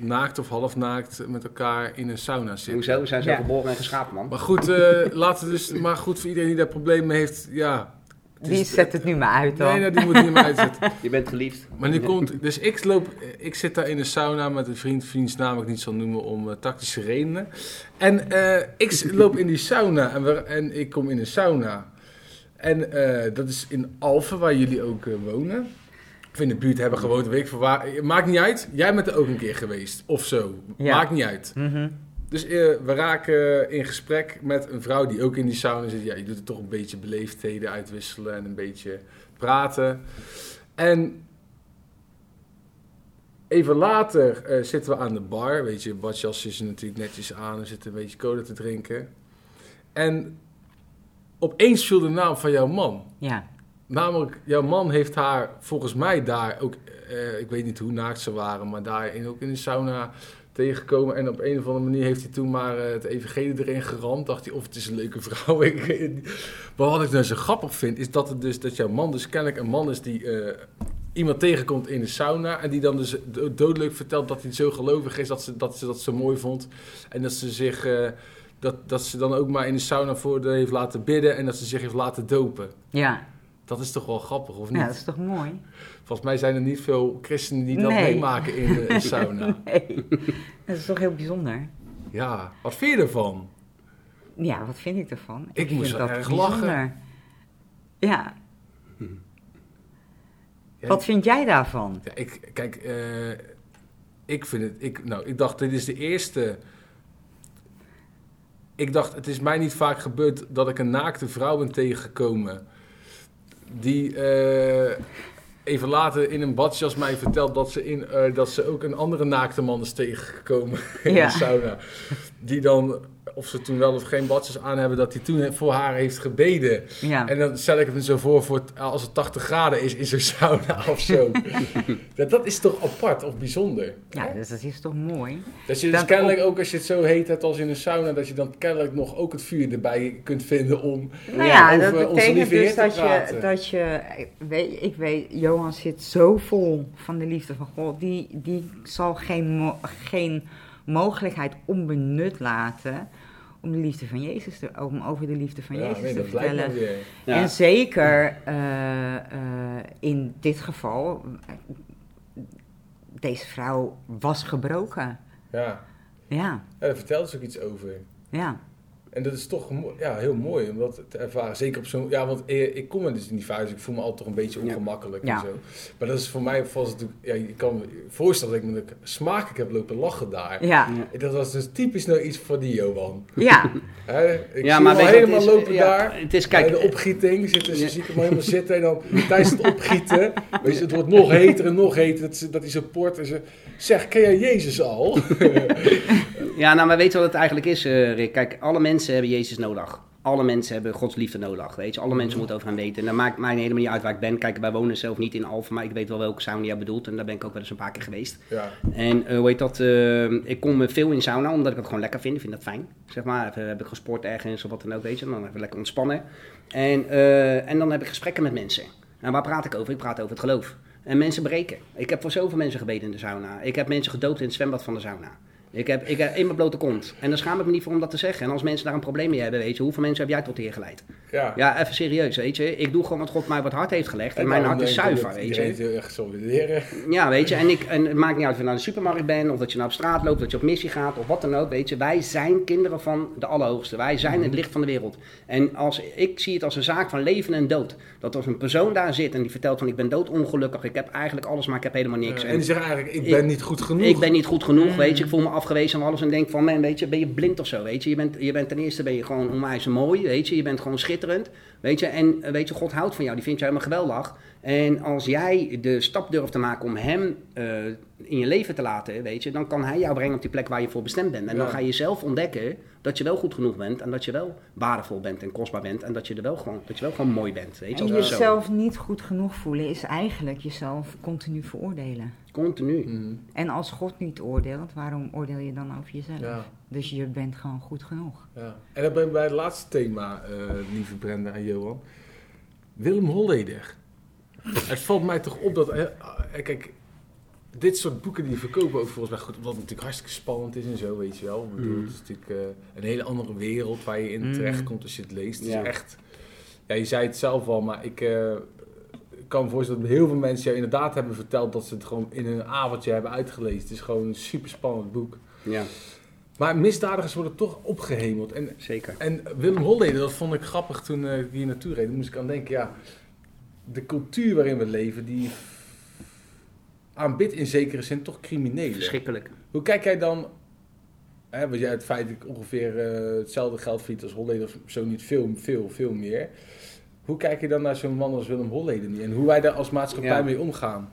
naakt of half naakt met elkaar in een sauna zitten. Hoezo? We zijn zo Ja. geboren en geschapen, man. Maar goed, eh, laten we dus, maar goed, voor iedereen die daar problemen mee heeft, ja. het Die is- zet het nu maar uit dan. Nee, nou, die moet niet meer uitzetten. Je bent verliefd. Maar nu komt, dus ik loop, ik zit daar in een sauna met een vriend, vriends naam ik niet zal noemen om eh, tactische redenen. En eh, ik loop in die sauna en, we, en ik kom in een sauna. En eh, dat is in Alphen, waar jullie ook wonen. Of in de buurt hebben gewoond, weet ik veel waar. Maakt niet uit, jij bent er ook een keer geweest, of zo. Ja. Maakt niet uit. Mhm. Dus eh, we raken in gesprek met een vrouw die ook in die sauna zit. Ja, je doet er toch een beetje beleefdheden uitwisselen en een beetje praten. En even later eh, zitten we aan de bar. Weet je, badjas is er natuurlijk netjes aan. We zitten een beetje cola te drinken. En opeens viel de naam van jouw man. Ja. Namelijk, jouw man heeft haar volgens mij daar ook, eh, ik weet niet hoe naakt ze waren, maar daar in, ook in de sauna tegengekomen. En op een of andere manier heeft hij toen maar eh, het evangelie erin geramd. Dacht hij, of het is een leuke vrouw. ik. Maar wat ik nou zo grappig vind, is dat, het dus, dat jouw man dus kennelijk een man is die eh, iemand tegenkomt in de sauna. En die dan dus do- dodelijk vertelt dat hij zo gelovig is, dat ze dat, ze dat zo mooi vond. En dat ze zich... dat, dat ze dan ook maar in de sauna voor heeft laten bidden en dat ze zich heeft laten dopen. Ja. Dat is toch wel grappig, of niet? ja, dat is toch mooi? Volgens mij zijn er niet veel christenen die dat Nee. meemaken in de sauna. Nee, dat is toch heel bijzonder. Ja, wat vind je ervan? Ja, wat vind ik ervan? Ik moest dat erg lachen. Ja, wat vind jij daarvan? Ja, ik, kijk, eh, ik vind het. Ik, nou, ik dacht, dit is de eerste. Ik dacht, het is mij niet vaak gebeurd dat ik een naakte vrouw ben tegengekomen. Die eh, even later in een badjas mij vertelt dat ze, in, eh, dat ze ook een andere naakte man is tegengekomen in Ja. de sauna. Die dan, of ze toen wel of geen badjas aan hebben, dat hij toen voor haar heeft gebeden. Ja, En dan stel ik het me zo voor, voor het- als het 80 graden is in zo'n sauna of zo. dat, dat is toch apart of bijzonder? ja dus dat is toch mooi? Dat je dus kennelijk ook als je het zo heet hebt als in een sauna, dat je dan kennelijk nog ook het vuur erbij kunt vinden om... Nou ja, over dat betekent dus te dat je, praten. dat je weet, ik weet, Johan zit zo vol van de liefde van God, die, die zal geen, geen mogelijkheid onbenut laten om de liefde van Jezus te, om over de liefde van ja, Jezus nee, te vertellen. Ja. En zeker eh, eh, in dit geval, eh, deze vrouw was gebroken. Ja. Ja, ja, daar vertelde ze ook iets over. ja, En dat is toch ja, heel mooi om dat te ervaren. Zeker op zo'n... Ja, want eh, ik kom er dus in die fase. Ik voel me altijd toch een beetje ongemakkelijk Ja. en zo. Maar dat is voor mij vast natuurlijk... Ja, je kan me voorstellen dat ik me smakelijk heb lopen lachen daar. ja, Dat was dus typisch nou iets voor die Johan. ja? Ik Ja, maar weet helemaal is? lopen Ja, daar. Het is, Bij kijk, de opgieting zitten ze, Ja. zie ik hem al helemaal zitten. En dan tijdens het opgieten, weet je, het wordt nog heter en nog heter. Dat, dat hij zo port en ze zeg, ken jij Jezus al? Ja, nou, maar weet je wat het eigenlijk is, eh, Rick? Kijk, alle mensen hebben Jezus nodig. Alle mensen hebben Gods liefde nodig, weet je. Alle mensen moeten over hem weten. En dat maakt mij helemaal niet uit waar ik ben. Kijk, wij wonen zelf niet in Alphen, maar ik weet wel welke sauna jij bedoelt. En daar ben ik ook wel eens een paar keer geweest. Ja, En eh, hoe heet dat? eh, ik kom veel in sauna, omdat ik het gewoon lekker vind. Ik vind dat fijn. Zeg maar, even, heb ik gesport ergens of wat dan ook, weet je. Dan even lekker ontspannen. En, en dan heb ik gesprekken met mensen. En waar praat ik over? Ik praat over het geloof. En mensen breken. Ik heb voor zoveel mensen gebeden in de sauna. Ik heb mensen gedood in het zwembad van de sauna. Ik heb, ik heb in mijn blote kont. En daar schaam ik me niet voor om dat te zeggen. En als mensen daar een probleem mee hebben, weet je, hoeveel mensen heb jij tot de Heer geleid? ja. Ja, even serieus, weet je. Ik doe gewoon wat God mij het hart heeft gelegd. En, mijn hart is zuiver, weet je. Heel erg solideren. Ja, weet je, en, ik, en het maakt niet uit of je naar de supermarkt bent, of dat je naar op straat loopt, dat je op missie gaat, of wat dan ook, weet je. Wij zijn kinderen van de Allerhoogste. Wij zijn het licht van de wereld. En als, ik zie het als een zaak van leven en dood. Dat als een persoon daar zit en die vertelt van ik ben doodongelukkig, ik heb eigenlijk alles, maar ik heb helemaal niks. en die zeggen eigenlijk, ik Ik- ben niet goed genoeg. Ik ben niet goed genoeg, weet je. Ik voel me afgewezen en alles. En denk van, man, weet je, ben je blind of zo, weet je. Je bent, je bent ten eerste ben je gewoon onwijs mooi, weet je. Je bent gewoon schitterend, weet je. En eh, weet je, God houdt van jou. Die vindt je helemaal geweldig. En als jij de stap durft te maken om hem eh, in je leven te laten, weet je. Dan kan hij jou brengen op die plek waar je voor bestemd bent. En dan ga je zelf ontdekken dat je wel goed genoeg bent. En dat je wel waardevol bent en kostbaar bent. En dat je, er wel, gewoon, dat je wel gewoon mooi bent, weet je. En jezelf niet goed genoeg voelen is eigenlijk jezelf continu veroordelen. Continu. En als God niet oordeelt, waarom oordeel je dan over jezelf? Ja, Dus je bent gewoon goed genoeg. ja. En dan ben ik bij het laatste thema, eh, lieve Brenda en Johan. Willem Holleder. het valt mij toch op dat... eh, eh, kijk, dit soort boeken die verkopen ook volgens mij goed, omdat het natuurlijk hartstikke spannend is en zo, weet je wel. Ik bedoel, Mm. Het is natuurlijk eh, een hele andere wereld waar je in Mm. terechtkomt als je het leest. Het Ja. is echt... Ja, je zei het zelf al, maar ik... eh, ik kan me voorstellen dat heel veel mensen jou inderdaad hebben verteld dat ze het gewoon in een avondje hebben uitgelezen. Het is gewoon een super spannend boek. Ja, Maar misdadigers worden toch opgehemeld. En, zeker. en Willem Holleder, dat vond ik grappig toen eh, ik hier naartoe reed. Daar moest ik aan denken, ja, de cultuur waarin we leven, die aanbidt in zekere zin toch criminelen. Verschrikkelijk. Hoe kijk jij dan, hè, want jij het feit dat ik ongeveer eh, hetzelfde geld verdient als Holleder, of zo niet veel, veel, veel meer. Hoe kijk je dan naar zo'n man als Willem Holleder? En hoe wij daar als maatschappij Ja. mee omgaan?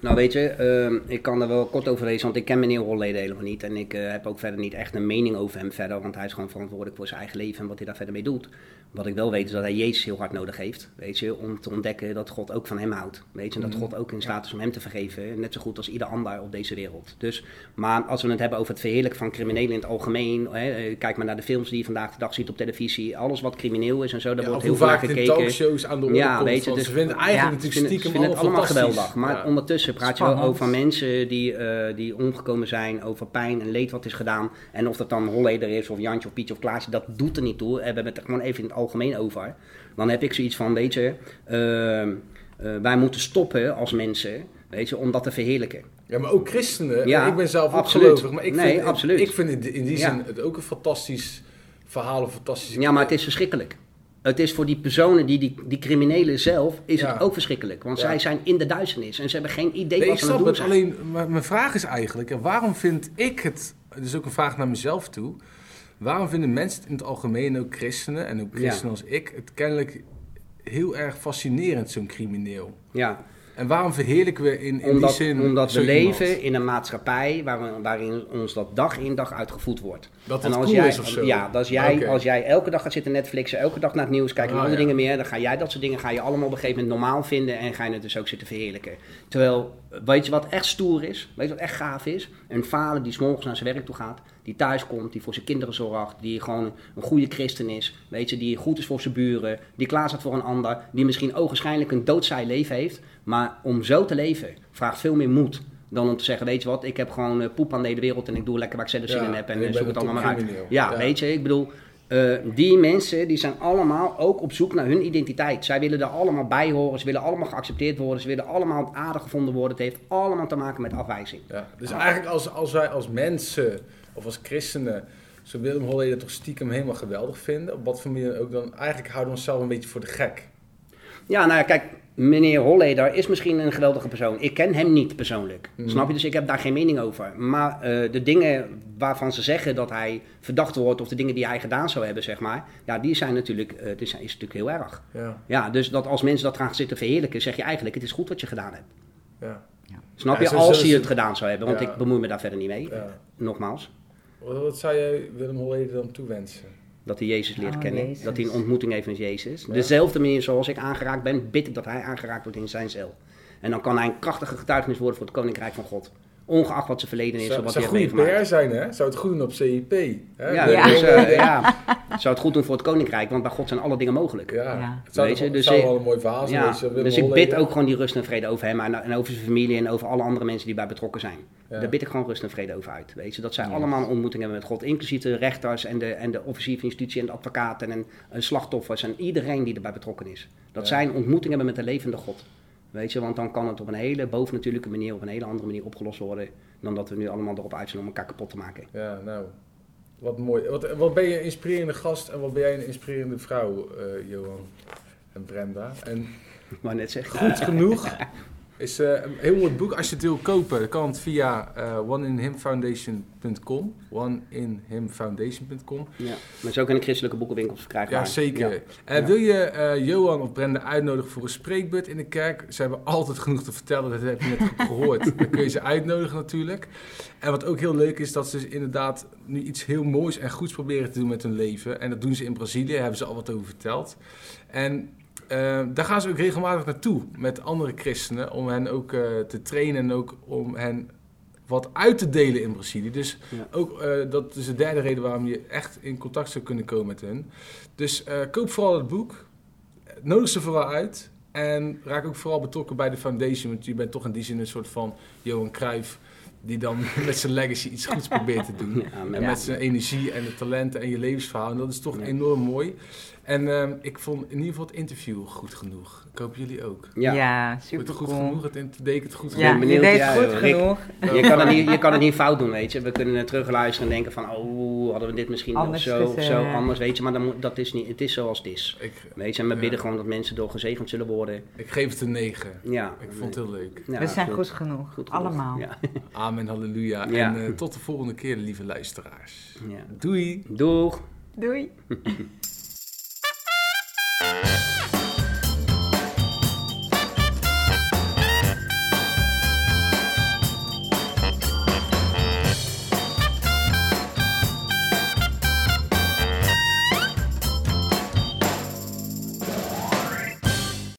Nou weet je, ehm, ik kan er wel kort over lezen, want ik ken meneer Holleden helemaal niet. En ik eh, heb ook verder niet echt een mening over hem verder, want hij is gewoon verantwoordelijk voor zijn eigen leven en wat hij daar verder mee doet. Wat ik wel weet is dat hij Jezus heel hard nodig heeft, weet je, om te ontdekken dat God ook van hem houdt. Weet je, en dat Mhm. God ook in staat is om hem te vergeven, net zo goed als ieder ander op deze wereld. Dus, maar als we het hebben over het verheerlijken van criminelen in het algemeen, hè, eh, kijk maar naar de films die je vandaag de dag ziet op televisie, alles wat crimineel is en zo, daar Ja, wordt heel vaak gekeken. talkshows aan de orde Ja, weet je, dus- ze vinden eigenlijk Ja, natuurlijk stiekem vinden het allemaal geweldig. Maar Ja. ondertussen mensen. Praat je Spannend. over mensen die, eh, die omgekomen zijn, over pijn en leed wat is gedaan. En of dat dan Holleder is, of Jantje, of Pietje, of Klaasje, dat doet er niet toe. We hebben het er gewoon even in het algemeen over. Dan heb ik zoiets van, weet je, ehm, eh, wij moeten stoppen als mensen, weet je, om dat te verheerlijken. Ja, maar ook christenen. Ja, ik ben zelf ook absoluut. gelovig, maar ik Nee, vind, absoluut. Ik vind het in die Ja. zin het ook een fantastisch verhaal, een fantastische... Ja, maar het is verschrikkelijk. Het is voor die personen, die, die, die criminelen zelf, is Ja. het ook verschrikkelijk. Want Ja. zij zijn in de duisternis en ze hebben geen idee Nee, wat ze aan het doen zijn. Alleen, mijn vraag is eigenlijk, en waarom vind ik het, dus ook een vraag naar mezelf toe, waarom vinden mensen in het algemeen, ook christenen en ook Ja. christenen als ik, het kennelijk heel erg fascinerend, zo'n crimineel? Ja, En waarom verheerlijken we in, in omdat, die zin omdat we iemand? leven in een maatschappij waarin, waarin ons dat dag in dag uitgevoed wordt. Dat en het als cool jij, is of zo? Ja, als jij, Oké. als jij elke dag gaat zitten Netflixen, elke dag naar het nieuws kijken en Ah, andere ja. dingen meer, dan ga jij dat soort dingen ga je allemaal op een gegeven moment normaal vinden en ga je het dus ook zitten verheerlijken. Terwijl, weet je wat echt stoer is? Weet je wat echt gaaf is? Een vader die 's morgens naar zijn werk toe gaat, die thuis komt, die voor zijn kinderen zorgt, die gewoon een goede christen is, weet je, die goed is voor zijn buren, die klaar staat voor een ander, die misschien ogenschijnlijk een doodzaai leven heeft, maar om zo te leven vraagt veel meer moed. Dan om te zeggen, weet je wat, ik heb gewoon eh, poep aan de hele wereld en ik doe lekker waar ik zelf zin Ja, in heb en, zoek het allemaal maar uit. Ja. weet je, ik bedoel, eh, die mensen die zijn allemaal ook op zoek naar hun identiteit. Zij willen er allemaal bij horen, ze willen allemaal geaccepteerd worden, ze willen allemaal aardig gevonden worden. Het heeft allemaal te maken met afwijzing. Ja, dus eigenlijk als, als wij als mensen of als christenen zo Willem Holleder toch stiekem helemaal geweldig vinden, op wat voor manier ook, dan eigenlijk houden we onszelf een beetje voor de gek. Ja, nou ja, kijk, meneer Holleder is misschien een geweldige persoon. Ik ken hem niet persoonlijk. Mhm. Snap je? Dus ik heb daar geen mening over. Maar eh, de dingen waarvan ze zeggen dat hij verdacht wordt, of de dingen die hij gedaan zou hebben, zeg maar, ja, die zijn natuurlijk, eh, die zijn, is natuurlijk heel erg. Ja, Ja, dus dat als mensen dat gaan zitten verheerlijken, zeg je eigenlijk, het is goed wat je gedaan hebt. ja, Snap Ja, je? zo- Als hij het gedaan zou hebben, want Ja. ik bemoei me daar verder niet mee. ja. Nogmaals, Wat, wat zou jij Willem Holleder dan toewensen? dat hij Jezus leert Oh, kennen. Jezus. Dat hij een ontmoeting heeft met Jezus. Ja. Dezelfde manier zoals ik aangeraakt ben, bid ik dat hij aangeraakt wordt in zijn cel. En dan kan hij een krachtige getuigenis worden voor het Koninkrijk van God. Ongeacht wat zijn verleden is of wat zou hij heeft goede meegemaakt. PR zijn, hè? Zou het goed doen op CIP? Hè? Ja, Ja. Dus, eh, ja, zou het goed doen voor het Koninkrijk, want bij God zijn alle dingen mogelijk. Ja, Ja. het zou, Weet je, toch- dus het zou ik- wel een mooi verhaal zijn. Dus ik bid ook gewoon die rust en vrede over hem en, en over zijn familie en over alle andere mensen die bij betrokken zijn. Ja. Daar bid ik gewoon rust en vrede over uit. Weet je, dat zij Yes. allemaal een ontmoeting hebben met God, inclusief de rechters en de, en de officier van justitie en de advocaten en, en slachtoffers en iedereen die erbij betrokken is. Dat Ja. zij een ontmoeting hebben met de levende God. Weet je, want dan kan het op een hele bovennatuurlijke manier, op een hele andere manier opgelost worden dan dat we nu allemaal erop uit zijn om elkaar kapot te maken. Ja, nou, wat mooi. Wat, wat ben je een inspirerende gast en wat ben jij een inspirerende vrouw, eh, Johan en Brenda. En wou net zeggen. goed genoeg is eh, een heel mooi boek. Als je het wil kopen, dan kan het via eh oneinhimfoundation.com. Oneinhimfoundation.com. Ja, maar het is ook in de christelijke boekenwinkels verkrijgbaar. Ja, zeker. Ja. Eh, Ja. Wil je eh, Johan of Brenda uitnodigen voor een spreekbeurt in de kerk? Ze hebben altijd genoeg te vertellen, dat heb je net gehoord. Dan kun je ze uitnodigen natuurlijk. En wat ook heel leuk is, dat ze dus inderdaad nu iets heel moois en goeds proberen te doen met hun leven. En dat doen ze in Brazilië, daar hebben ze al wat over verteld. En eh, daar gaan ze ook regelmatig naartoe met andere christenen, om hen ook eh, te trainen en ook om hen wat uit te delen in Brazilië. Dus Ja. ook eh, dat is de derde reden waarom je echt in contact zou kunnen komen met hen. Dus eh, koop vooral het boek. Nodig ze vooral uit. En raak ook vooral betrokken bij de foundation. Want je bent toch in die zin een soort van Johan Cruijff. Die dan met zijn legacy iets goeds probeert te doen. Ja, met- En met zijn energie en de talenten en je levensverhaal. En dat is toch Ja. enorm mooi. En ehm, ik vond in ieder geval het interview goed genoeg. Ik hoop jullie ook. Ja. Ja, super het goed cool. genoeg? Het deed ik het goed Ja, genoeg? ben je deed ja, goed. Rick. genoeg. Je kan, het niet, je kan het niet fout doen, weet je. We kunnen het terugluisteren en denken van, oh, hadden we dit misschien Anders zo of zo anders, weet je. Maar dan, dat is niet, het is zoals het is. Ik, Weet je, en we Ja. bidden gewoon dat mensen door gezegend zullen worden. ik geef het een 9. Ja. Ik vond het heel leuk. Ja, We zijn goed, genoeg. Goed. Allemaal. Ja. Amen, halleluja. Ja. En eh, tot de volgende keer, lieve luisteraars. ja. Doei! Doeg! Doei. Thank you.